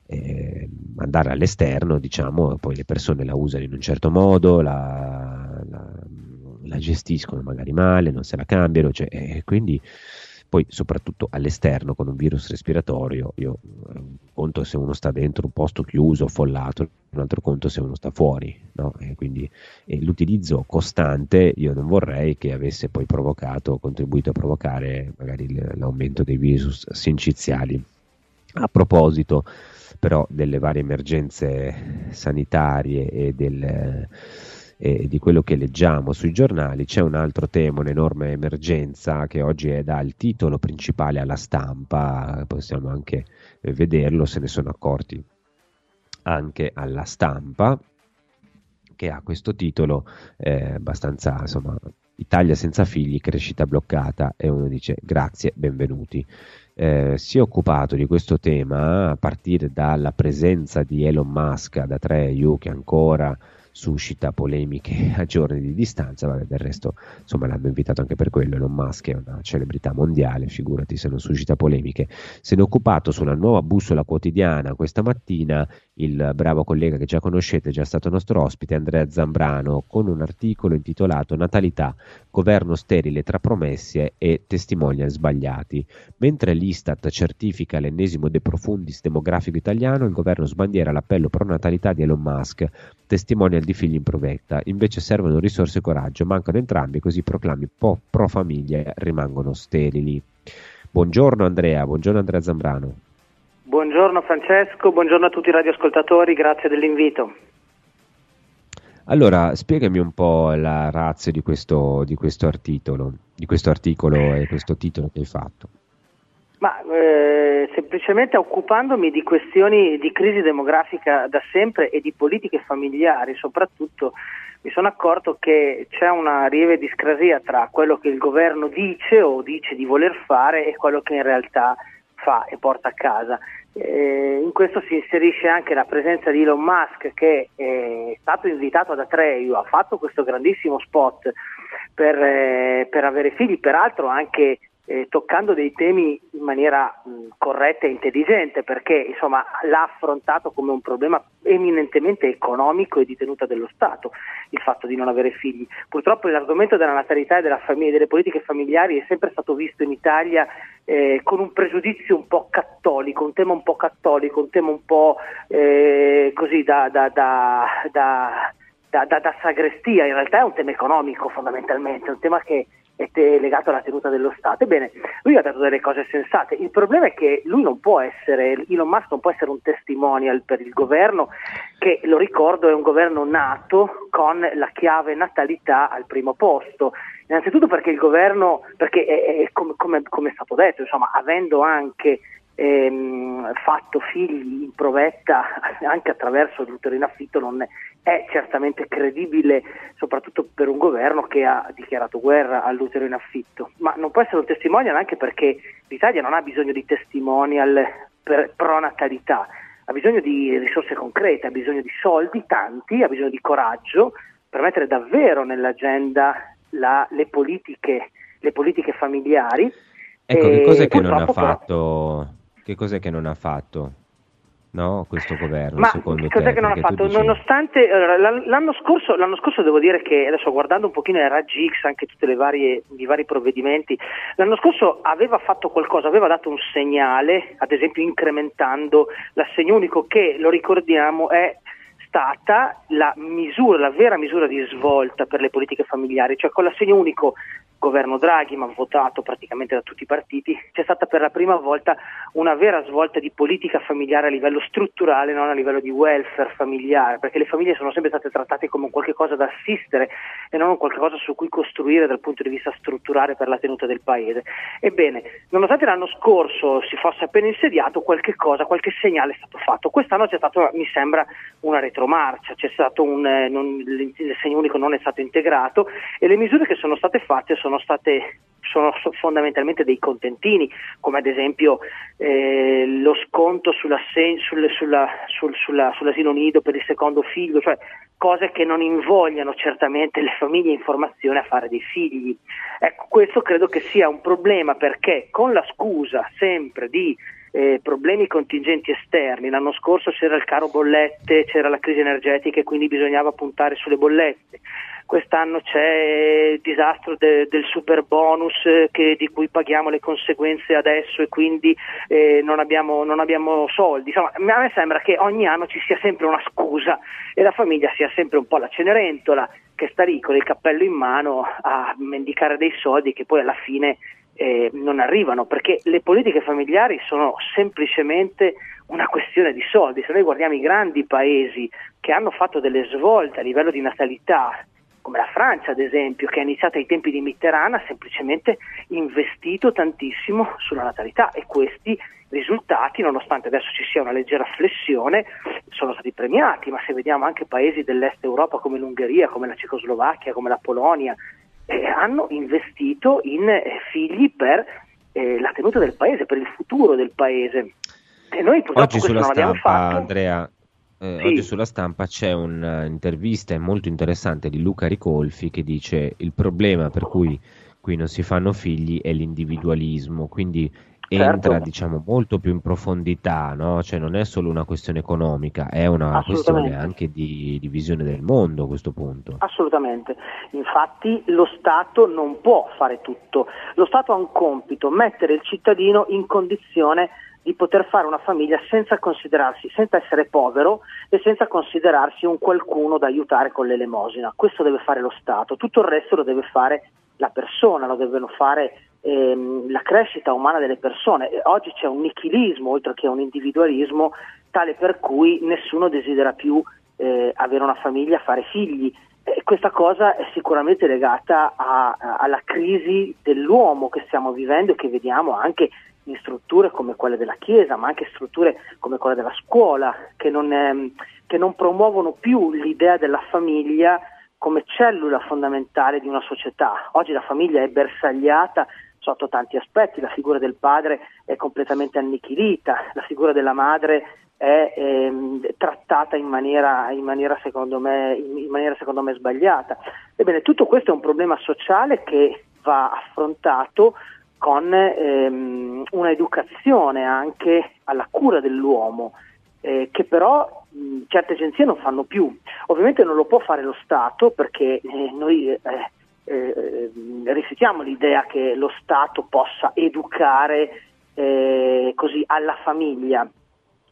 eh, andare all'esterno, diciamo, poi le persone la usano in un certo modo, la, la la gestiscono magari male, non se la cambiano, cioè, e quindi poi soprattutto all'esterno con un virus respiratorio, io un eh, conto se uno sta dentro un posto chiuso, follato, un altro conto se uno sta fuori, no? e quindi e l'utilizzo costante io non vorrei che avesse poi provocato, contribuito a provocare magari l'aumento dei virus sinciziali. A proposito però delle varie emergenze sanitarie e del eh, di quello che leggiamo sui giornali, c'è un altro tema, un'enorme emergenza che oggi è dal titolo principale alla stampa, possiamo anche eh, vederlo, se ne sono accorti anche alla stampa, che ha questo titolo eh, abbastanza, insomma, Italia senza figli, crescita bloccata, e uno dice grazie, benvenuti. Eh, si è occupato di questo tema a partire dalla presenza di Elon Musk da 3EU che ancora suscita polemiche a giorni di distanza, vabbè, del resto insomma l'hanno invitato anche per quello, Elon Musk è una celebrità mondiale, figurati se non suscita polemiche. Se ne è occupato sulla nuova bussola quotidiana questa mattina il bravo collega che già conoscete, già stato nostro ospite, Andrea Zambrano, con un articolo intitolato Natalità, governo sterile tra promesse e testimonial sbagliati. Mentre l'Istat certifica l'ennesimo de profundis demografico italiano, il governo sbandiera l'appello pro natalità di Elon Musk, testimonial di figli in provetta. Invece servono risorse e coraggio, mancano entrambi, così proclami po- pro famiglia rimangono sterili. Buongiorno Andrea, buongiorno Andrea Zambrano. Buongiorno Francesco, buongiorno a tutti i radioascoltatori, grazie dell'invito. Allora, spiegami un po' la razza di questo, di questo articolo, di questo articolo e questo titolo che hai fatto. Ma eh, semplicemente occupandomi di questioni di crisi demografica da sempre e di politiche familiari soprattutto, mi sono accorto che c'è una lieve discrasia tra quello che il governo dice o dice di voler fare e quello che in realtà fa e porta a casa. Eh, in questo si inserisce anche la presenza di Elon Musk che è stato invitato ad Atreio, ha fatto questo grandissimo spot per, eh, per avere figli, peraltro anche eh, toccando dei temi in maniera mh, corretta e intelligente perché insomma, l'ha affrontato come un problema eminentemente economico e di tenuta dello Stato il fatto di non avere figli. Purtroppo l'argomento della natalità e della famiglia, delle politiche familiari è sempre stato visto in Italia eh, con un pregiudizio un po' cattolico, un tema un po' cattolico, un tema un po' eh, così da, da, da, da, da sagrestia, in realtà è un tema economico fondamentalmente, un tema che legato alla tenuta dello Stato. Ebbene, lui ha detto delle cose sensate. Il problema è che lui non può essere, Elon Musk non può essere un testimonial per il governo, che lo ricordo è un governo nato con la chiave natalità al primo posto. Innanzitutto perché il governo, perché è, è come, come, come, è stato detto, insomma, avendo anche ehm, fatto figli in provetta [laughs] anche attraverso l'utero in affitto non è certamente credibile soprattutto per un governo che ha dichiarato guerra all'utero in affitto, ma non può essere un testimonial anche perché l'Italia non ha bisogno di testimonial per pronatalità, ha bisogno di risorse concrete, ha bisogno di soldi, tanti, ha bisogno di coraggio per mettere davvero nell'agenda la, le, politiche, le politiche familiari. Ecco, che cos'è che non ha fatto? Che cos'è che non ha fatto? No, questo governo, Ma secondo cos'è te? che non ha fatto? Nonostante allora, l'anno, l'anno scorso, l'anno scorso devo dire che adesso guardando un pochino i raggi X, anche tutti i vari provvedimenti, l'anno scorso aveva fatto qualcosa, aveva dato un segnale, ad esempio incrementando l'assegno unico che, lo ricordiamo, è stata la misura, la vera misura di svolta per le politiche familiari, cioè con l'assegno unico governo Draghi, ma votato praticamente da tutti i partiti, c'è stata per la prima volta una vera svolta di politica familiare a livello strutturale, non a livello di welfare familiare, perché le famiglie sono sempre state trattate come un qualche cosa da assistere e non un qualche cosa su cui costruire dal punto di vista strutturale per la tenuta del paese. Ebbene, nonostante l'anno scorso si fosse appena insediato, qualche cosa, qualche segnale è stato fatto. Quest'anno c'è stato, mi sembra, una retromarcia, c'è stato un, eh, non, l'assegno unico non è stato integrato e le misure che sono state fatte sono state sono so- fondamentalmente dei contentini, come ad esempio eh, lo sconto sull'assen- sul- sulla- sul- sulla- sull'asilo nido per il secondo figlio, cioè cose che non invogliano certamente le famiglie in formazione a fare dei figli. Ecco, questo credo che sia un problema perché con la scusa sempre di eh, problemi contingenti esterni. L'anno scorso c'era il caro bollette, c'era la crisi energetica e quindi bisognava puntare sulle bollette. Quest'anno c'è il disastro de- del super bonus eh, che- di cui paghiamo le conseguenze adesso e quindi eh, non, abbiamo, non abbiamo soldi. Insomma, a me sembra che ogni anno ci sia sempre una scusa e la famiglia sia sempre un po' la cenerentola che sta lì con il cappello in mano a mendicare dei soldi che poi alla fine eh, non arrivano, perché le politiche familiari sono semplicemente una questione di soldi. Se noi guardiamo i grandi paesi che hanno fatto delle svolte a livello di natalità, come la Francia ad esempio, che ha iniziato ai tempi di Mitterrand, ha semplicemente investito tantissimo sulla natalità e questi risultati, nonostante adesso ci sia una leggera flessione, sono stati premiati, ma se vediamo anche paesi dell'est Europa come l'Ungheria, come la Cecoslovacchia, come la Polonia, eh, hanno investito in eh, figli per eh, la tenuta del paese, per il futuro del paese. E noi purtroppo Oggi questo sulla non l'abbiamo stampa, fatto. Andrea, eh, Sì. oggi sulla stampa c'è un'intervista molto interessante di Luca Ricolfi che dice il problema per cui qui non si fanno figli è l'individualismo, quindi entra Certo. diciamo molto più in profondità, no? Cioè non è solo una questione economica, è una questione anche di, di visione del mondo a questo punto. Assolutamente, infatti lo Stato non può fare tutto, lo Stato ha un compito, mettere il cittadino in condizione di poter fare una famiglia senza considerarsi, senza essere povero e senza considerarsi un qualcuno da aiutare con l'elemosina. Questo deve fare lo Stato, tutto il resto lo deve fare la persona, lo devono fare ehm, la crescita umana delle persone. Oggi c'è un nichilismo oltre che un individualismo tale per cui nessuno desidera più eh, avere una famiglia, fare figli. E questa cosa è sicuramente legata a, a, alla crisi dell'uomo che stiamo vivendo e che vediamo anche in strutture come quelle della Chiesa, ma anche strutture come quelle della scuola, che non, è, che non promuovono più l'idea della famiglia come cellula fondamentale di una società. Oggi la famiglia è bersagliata sotto tanti aspetti, la figura del padre è completamente annichilita, la figura della madre è ehm, trattata in maniera, in, maniera me, in maniera, secondo me, sbagliata. Ebbene, tutto questo è un problema sociale che va affrontato con ehm, un'educazione anche alla cura dell'uomo, eh, che però mh, certe agenzie non fanno più. Ovviamente non lo può fare lo Stato perché eh, noi eh, eh rifiutiamo l'idea che lo Stato possa educare eh, così alla famiglia,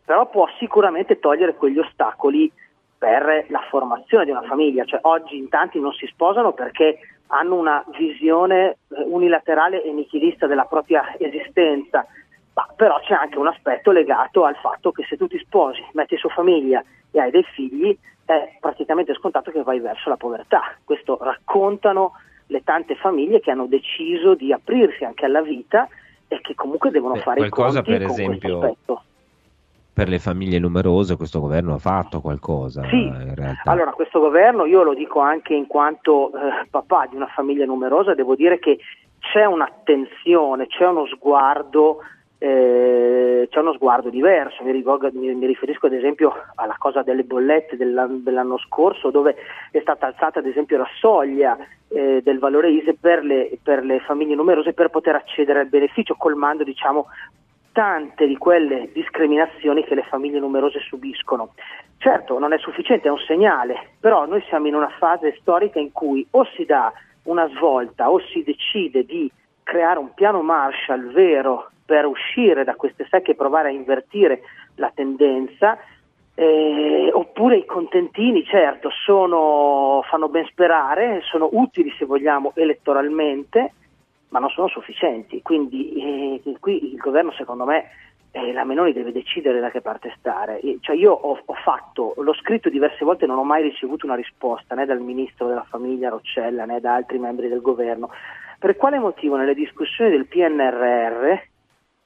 però può sicuramente togliere quegli ostacoli per la formazione di una famiglia, cioè oggi in tanti non si sposano perché hanno una visione eh, unilaterale e nichilista della propria esistenza, ma però c'è anche un aspetto legato al fatto che se tu ti sposi, metti su famiglia e hai dei figli, è praticamente scontato che vai verso la povertà. Questo raccontano le tante famiglie che hanno deciso di aprirsi anche alla vita e che comunque devono Beh, fare i conti per con esempio, questo aspetto per le famiglie numerose questo governo ha fatto qualcosa sì. Allora questo governo, io lo dico anche in quanto eh, papà di una famiglia numerosa, devo dire che c'è un'attenzione, c'è uno sguardo, eh, c'è uno sguardo diverso, mi, rivolgo, mi, mi, riferisco ad esempio alla cosa delle bollette dell'anno, dell'anno scorso dove è stata alzata ad esempio la soglia eh, del valore ISE per le, per le famiglie numerose per poter accedere al beneficio, colmando diciamo tante di quelle discriminazioni che le famiglie numerose subiscono. Certo, non è sufficiente, è un segnale, però noi siamo in una fase storica in cui o si dà una svolta o si decide di creare un piano Marshall vero per uscire da queste secche e provare a invertire la tendenza, eh, oppure i contentini, certo, sono, fanno ben sperare, sono utili se vogliamo elettoralmente, ma non sono sufficienti. Quindi eh, qui il governo, secondo me, eh, la Meloni deve decidere da che parte stare. Cioè io ho, ho, fatto, l'ho scritto diverse volte e non ho mai ricevuto una risposta né dal ministro della famiglia Roccella né da altri membri del governo. Per quale motivo nelle discussioni del PNRR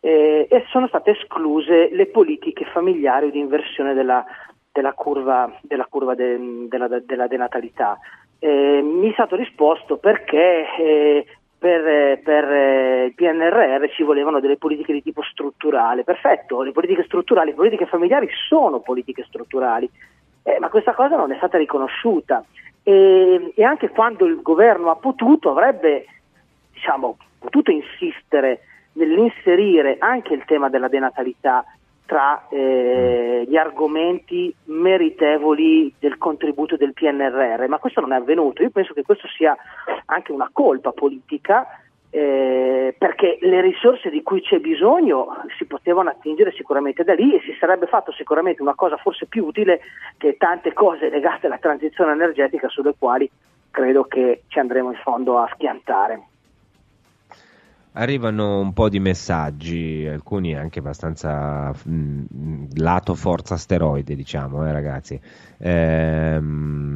eh, sono state escluse le politiche familiari di inversione della, della curva, della, curva de, della, della denatalità? Eh, mi è stato risposto perché eh, per, per, eh, il PNRR ci volevano delle politiche di tipo strutturale. Perfetto, le politiche strutturali, le politiche familiari sono politiche strutturali, eh, ma questa cosa non è stata riconosciuta e, e, anche quando il governo ha potuto avrebbe diciamo, potuto insistere nell'inserire anche il tema della denatalità tra eh, gli argomenti meritevoli del contributo del PNRR, ma questo non è avvenuto. Io penso che questo sia anche una colpa politica eh, perché le risorse di cui c'è bisogno si potevano attingere sicuramente da lì e si sarebbe fatto sicuramente una cosa forse più utile che tante cose legate alla transizione energetica sulle quali credo che ci andremo in fondo a schiantare. Arrivano un po' di messaggi, alcuni anche abbastanza mh, lato forza asteroide, diciamo, eh, ragazzi. Ehm,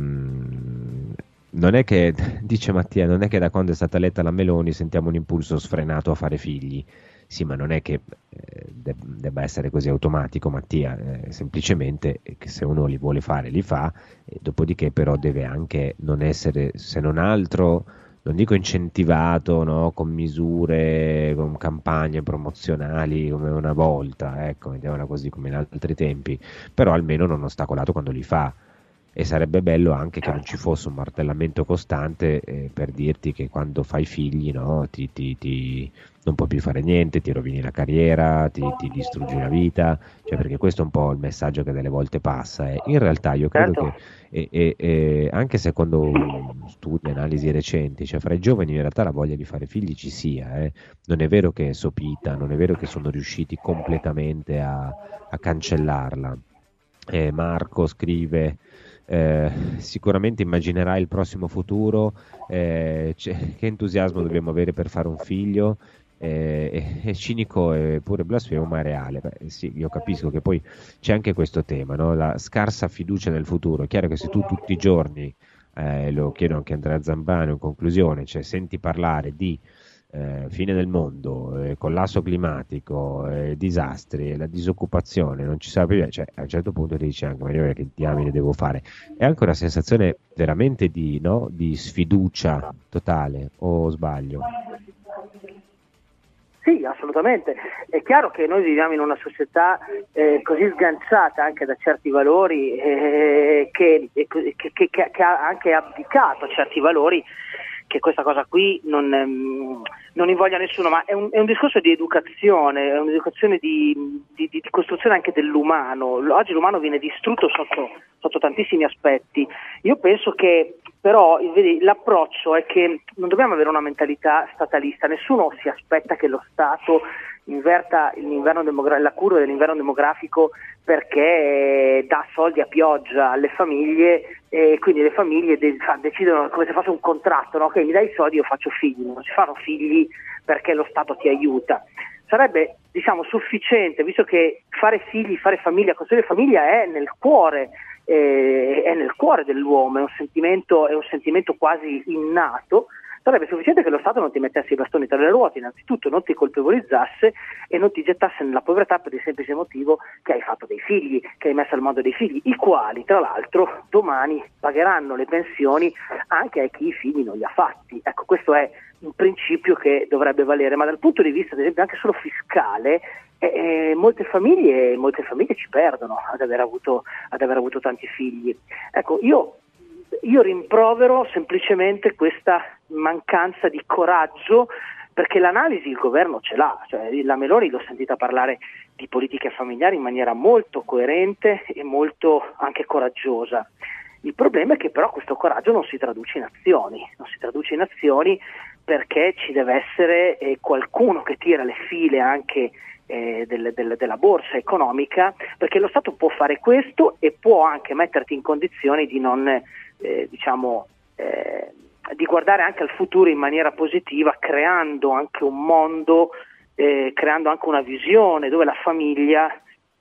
non è che, [laughs] dice Mattia, non è che da quando è stata eletta la Meloni sentiamo un impulso sfrenato a fare figli. Sì, ma non è che eh, debba essere così automatico, Mattia, eh, semplicemente che se uno li vuole fare li fa, dopodiché però deve anche non essere, se non altro, non dico incentivato no? con misure, con campagne promozionali come una volta, ecco, mettiamola così come in altri tempi, però almeno non ostacolato quando li fa. E sarebbe bello anche che non ci fosse un martellamento costante eh, per dirti che quando fai figli no, ti, ti, ti, non puoi più fare niente, ti rovini la carriera, ti, distruggi la vita, cioè perché questo è un po' il messaggio che delle volte passa. Eh. In realtà io credo certo. che, e, e, anche secondo studi, analisi recenti, cioè fra i giovani in realtà la voglia di fare figli ci sia, eh. non è vero che è sopita, non è vero che sono riusciti completamente a, a cancellarla. Eh, Marco scrive eh, sicuramente immaginerai il prossimo futuro, eh, che entusiasmo dobbiamo avere per fare un figlio. Eh, è cinico e pure blasfemo, ma è reale. Beh, sì, io capisco che poi c'è anche questo tema, no? la scarsa fiducia nel futuro. È chiaro che se tu tutti i giorni, eh, lo chiedo anche a Andrea Zambano in conclusione, cioè senti parlare di eh, fine del mondo, eh, collasso climatico, eh, disastri, la disoccupazione, non ci sarà più, cioè, a un certo punto ti dici anche, ma io che diamine devo fare? È anche una sensazione veramente di, no, di sfiducia totale, o sbaglio? Sì, assolutamente. È chiaro che noi viviamo in una società eh, così sganciata anche da certi valori eh, che, che, che, che, ha anche abdicato certi valori che questa cosa qui non, ehm, non invoglia nessuno, ma è un, è un, discorso di educazione, è un'educazione di, di, di, costruzione anche dell'umano. Oggi l'umano viene distrutto sotto, sotto tantissimi aspetti. Io penso che però vedi, l'approccio è che non dobbiamo avere una mentalità statalista, nessuno si aspetta che lo Stato inverta la curva dell'inverno demografico perché dà soldi a pioggia alle famiglie e quindi le famiglie de- decidono come se fosse un contratto, no? ok mi dai i soldi io faccio figli, non si fanno figli perché lo Stato ti aiuta. Sarebbe diciamo, sufficiente, visto che fare figli, fare famiglia, costruire famiglia è nel cuore, eh, è nel cuore dell'uomo, è un è un sentimento quasi innato, sarebbe sufficiente che lo Stato non ti mettesse i bastoni tra le ruote, innanzitutto non ti colpevolizzasse e non ti gettasse nella povertà per il semplice motivo che hai fatto dei figli, che hai messo al mondo dei figli, i quali tra l'altro domani pagheranno le pensioni anche a chi i figli non li ha fatti. Ecco, questo è un principio che dovrebbe valere, ma dal punto di vista ad esempio anche solo fiscale eh, eh molte, famiglie, molte famiglie ci perdono ad aver, avuto, ad aver avuto tanti figli. Ecco, io io rimprovero semplicemente questa mancanza di coraggio perché l'analisi il governo ce l'ha, cioè, la Meloni l'ho sentita parlare di politiche familiari in maniera molto coerente e molto anche coraggiosa. Il problema è che però questo coraggio non si traduce in azioni, non si traduce in azioni perché ci deve essere eh, qualcuno che tira le file anche eh, del, del, della borsa economica, perché lo Stato può fare questo e può anche metterti in condizioni di non eh, diciamo, eh, di guardare anche al futuro in maniera positiva, creando anche un mondo, eh, creando anche una visione dove la famiglia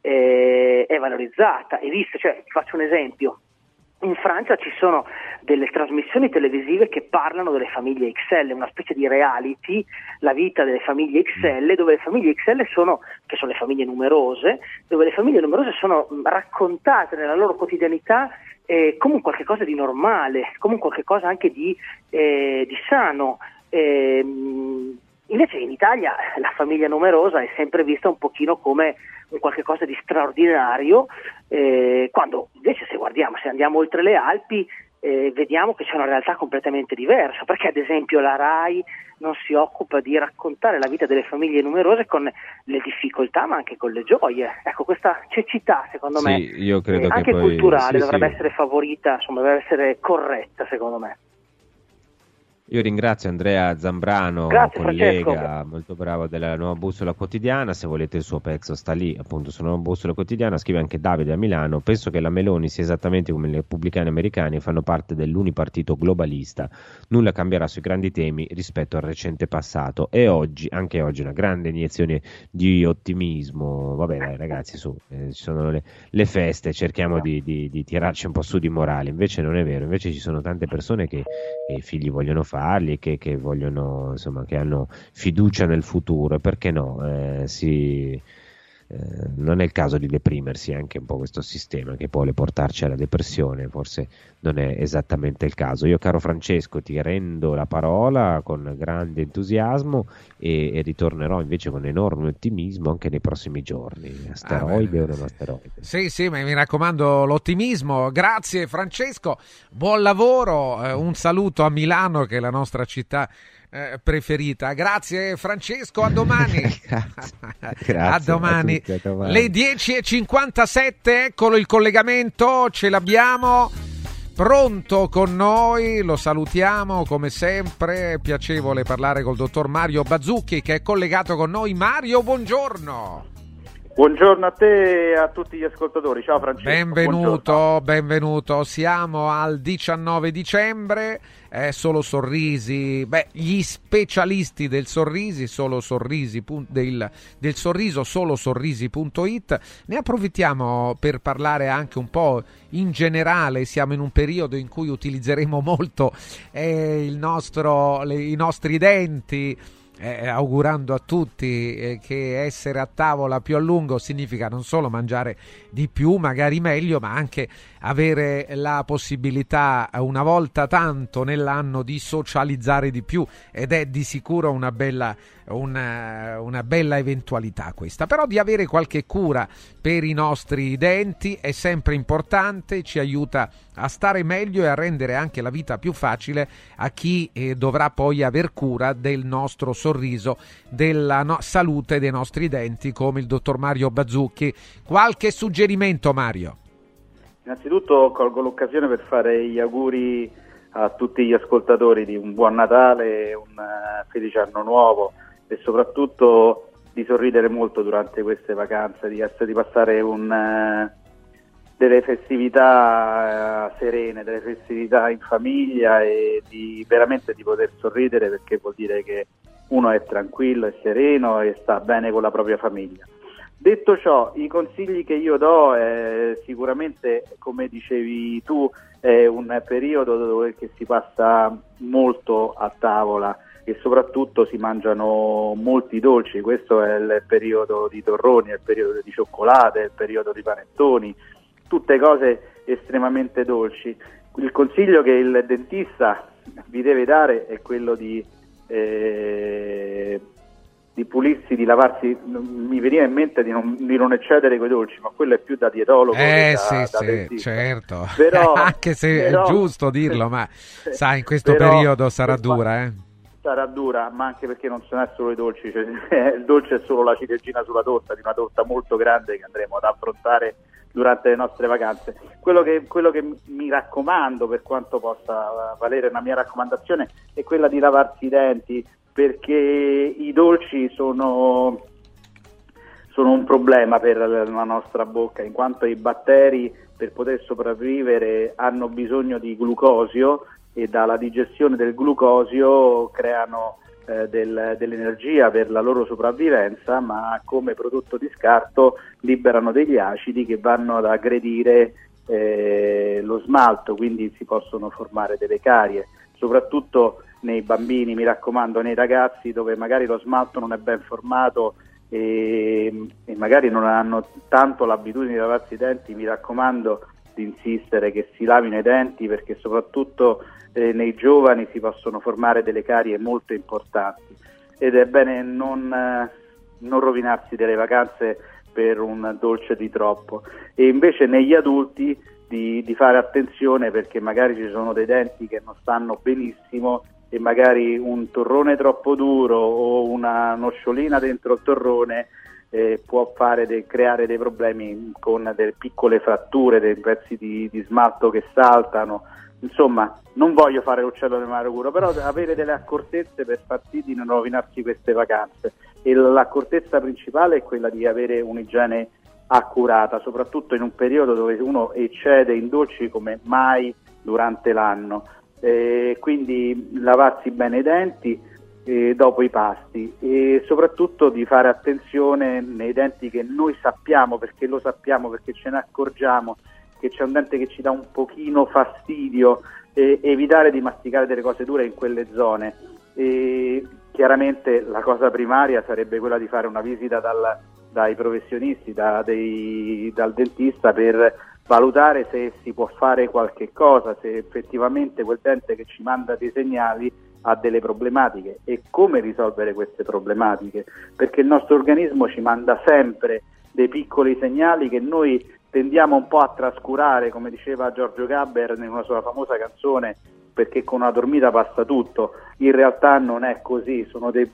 eh, è valorizzata. E visto, cioè, faccio un esempio, in Francia ci sono delle trasmissioni televisive che parlano delle famiglie XL, una specie di reality, la vita delle famiglie XL, dove le famiglie XL sono, che sono le famiglie numerose, dove le famiglie numerose sono raccontate nella loro quotidianità eh, come qualcosa di normale, come qualcosa anche di, eh, di sano. Eh, invece in Italia la famiglia numerosa è sempre vista un pochino come un qualche cosa di straordinario, eh, quando invece se guardiamo, se andiamo oltre le Alpi, eh, vediamo che c'è una realtà completamente diversa, perché ad esempio la RAI non si occupa di raccontare la vita delle famiglie numerose con le difficoltà ma anche con le gioie. Ecco, questa cecità secondo sì, me, eh, anche poi... culturale, sì, dovrebbe sì. essere favorita, insomma, dovrebbe essere corretta secondo me. Io ringrazio Andrea Zambrano, Grazie, collega Francesco. molto bravo della Nuova Bussola Quotidiana. Se volete il suo pezzo sta lì, appunto, su Nuova Bussola Quotidiana. Scrive anche Davide a Milano. Penso che la Meloni sia esattamente come i repubblicani americani, fanno parte dell'unipartito globalista. Nulla cambierà sui grandi temi rispetto al recente passato. E oggi, anche oggi, una grande iniezione di ottimismo. Vabbè, dai, ragazzi, su, eh, ci sono le, le feste, cerchiamo di, di- di tirarci un po' su di morale. Invece non è vero, invece ci sono tante persone che, che i figli vogliono farli, che, che vogliono, insomma, che hanno fiducia nel futuro. Perché no? Eh, si eh, non è il caso di deprimersi anche un po' questo sistema che può portarci alla depressione, forse non è esattamente il caso. Io caro Francesco ti rendo la parola con grande entusiasmo e, e ritornerò invece con enorme ottimismo anche nei prossimi giorni. Asteroide ah, o non asteroide? Sì, sì, ma mi raccomando l'ottimismo. Grazie Francesco, buon lavoro, eh, un saluto a Milano che è la nostra città eh, preferita. Grazie Francesco, a domani. [laughs] Grazie, a domani. A tutti, a domani. Le 10.57, eccolo il collegamento, ce l'abbiamo. Pronto con noi, lo salutiamo come sempre, è piacevole parlare col dottor Mario Bazzucchi che è collegato con noi. Mario, buongiorno. Buongiorno a te e a tutti gli ascoltatori. Ciao Francesco. Benvenuto, Buongiorno. benvenuto. Siamo al 19 dicembre, eh, solo sorrisi. Beh, gli specialisti del sorrisi, solo sorrisi, del, del sorriso, solo sorrisi.it. Ne approfittiamo per parlare anche un po' in generale. Siamo in un periodo in cui utilizzeremo molto eh, nostro, le, i nostri denti eh, augurando a tutti eh, che essere a tavola più a lungo significa non solo mangiare di più, magari meglio, ma anche avere la possibilità una volta tanto nell'anno di socializzare di più. Ed è di sicuro una bella, una, una bella eventualità questa. Però di avere qualche cura per i nostri denti è sempre importante, ci aiuta a stare meglio e a rendere anche la vita più facile a chi eh, dovrà poi aver cura del nostro sorriso, della no- salute dei nostri denti, come il dottor Mario Bazzucchi. Qualche suggerimento, Mario? Innanzitutto colgo l'occasione per fare gli auguri a tutti gli ascoltatori di un buon Natale, un uh, felice anno nuovo e soprattutto di sorridere molto durante queste vacanze, di, essere, di passare un, uh, delle festività uh, serene, delle festività in famiglia e di veramente di poter sorridere perché vuol dire che uno è tranquillo, è sereno e sta bene con la propria famiglia. Detto ciò, i consigli che io do è sicuramente, come dicevi tu, è un periodo dove si passa molto a tavola e soprattutto si mangiano molti dolci, questo è il periodo di torroni, è il periodo di cioccolate, è il periodo di panettoni, tutte cose estremamente dolci. Il consiglio che il dentista vi deve dare è quello di eh, di pulirsi, di lavarsi, mi veniva in mente di non, di non eccedere quei dolci, ma quello è più da dietologo. Eh da, sì, da sì, certo. Però, [laughs] Anche se però, è giusto dirlo, ma sai, in questo però, periodo sarà dura, eh? Sarà dura, ma anche perché non sono solo i dolci, cioè, [laughs] il dolce è solo la ciliegina sulla torta, di una torta molto grande che andremo ad affrontare durante le nostre vacanze. Quello che, quello che, mi raccomando, per quanto possa valere una mia raccomandazione, è quella di lavarsi i denti, perché i dolci sono, sono un problema per la nostra bocca, in quanto i batteri per poter sopravvivere hanno bisogno di glucosio e dalla digestione del glucosio creano eh, del, dell'energia per la loro sopravvivenza, ma come prodotto di scarto liberano degli acidi che vanno ad aggredire eh, lo smalto, quindi si possono formare delle carie, soprattutto nei bambini, mi raccomando, nei ragazzi dove magari lo smalto non è ben formato e, e magari non hanno tanto l'abitudine di lavarsi i denti, mi raccomando di insistere che si lavino i denti perché soprattutto eh, nei giovani si possono formare delle carie molto importanti. Ed è bene non, eh, non rovinarsi delle vacanze per un dolce di troppo. E invece negli adulti di, di, fare attenzione perché magari ci sono dei denti che non stanno benissimo e magari un torrone troppo duro o una nocciolina dentro il torrone eh, può de- creare dei problemi con delle piccole fratture, dei pezzi di, di, smalto che saltano. Insomma, non voglio fare l'uccello del mare curo, però avere delle accortezze per far sì di non rovinarsi queste vacanze. E l'accortezza principale è quella di avere un'igiene accurata, soprattutto in un periodo dove uno eccede in dolci come mai durante l'anno eh, quindi lavarsi bene i denti eh, dopo i pasti e soprattutto di fare attenzione nei denti che noi sappiamo, perché lo sappiamo, perché ce ne accorgiamo che c'è un dente che ci dà un pochino fastidio, eh, evitare di masticare delle cose dure in quelle zone. E chiaramente la cosa primaria sarebbe quella di fare una visita dal dai professionisti, da dei, dal dentista per valutare se si può fare qualche cosa, se effettivamente quel dente che ci manda dei segnali ha delle problematiche e come risolvere queste problematiche, perché il nostro organismo ci manda sempre dei piccoli segnali che noi tendiamo un po' a trascurare, come diceva Giorgio Gabber nella sua famosa canzone, perché con una dormita passa tutto. In realtà non è così, sono dei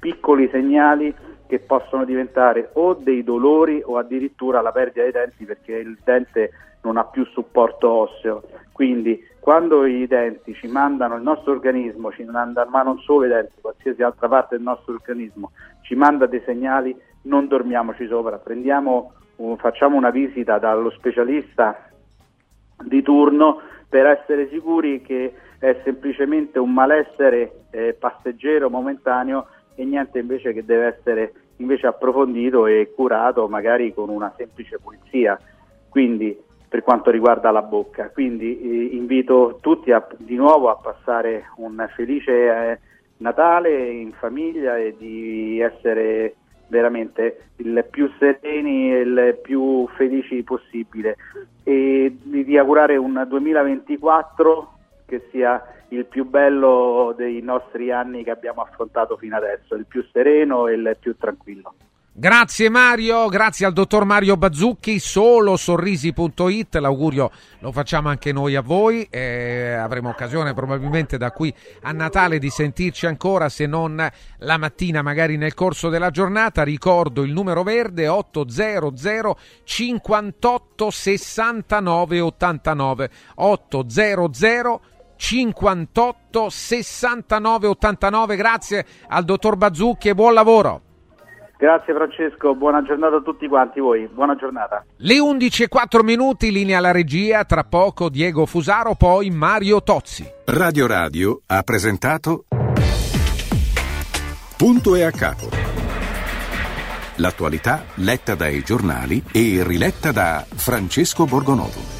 piccoli segnali che possono diventare o dei dolori o addirittura la perdita dei denti perché il dente non ha più supporto osseo. Quindi quando i denti ci mandano, il nostro organismo ci manda, ma non solo i denti, qualsiasi altra parte del nostro organismo ci manda dei segnali, non dormiamoci sopra, prendiamo, facciamo una visita dallo specialista di turno per essere sicuri che è semplicemente un malessere eh, passeggero, momentaneo e niente invece che deve essere invece approfondito e curato magari con una semplice pulizia. Quindi per quanto riguarda la bocca. Quindi eh, invito tutti a, di nuovo a passare un felice eh, Natale in famiglia e di essere veramente il più sereni e il più felici possibile e di, di augurare un 2024 che sia il più bello dei nostri anni che abbiamo affrontato fino adesso, il più sereno e il più tranquillo. Grazie Mario, grazie al dottor Mario Bazzucchi, solo sorrisi.it, l'augurio lo facciamo anche noi a voi, eh, avremo occasione probabilmente da qui a Natale di sentirci ancora, se non la mattina magari nel corso della giornata, ricordo il numero verde 800 58 69 89 800 58 69 89, grazie al dottor Bazzucchi e buon lavoro. Grazie Francesco, buona giornata a tutti quanti voi, buona giornata. Le 11 e 4 minuti, linea alla regia, tra poco Diego Fusaro, poi Mario Tozzi. Radio Radio ha presentato Punto e a capo. L'attualità letta dai giornali e riletta da Francesco Borgonovo.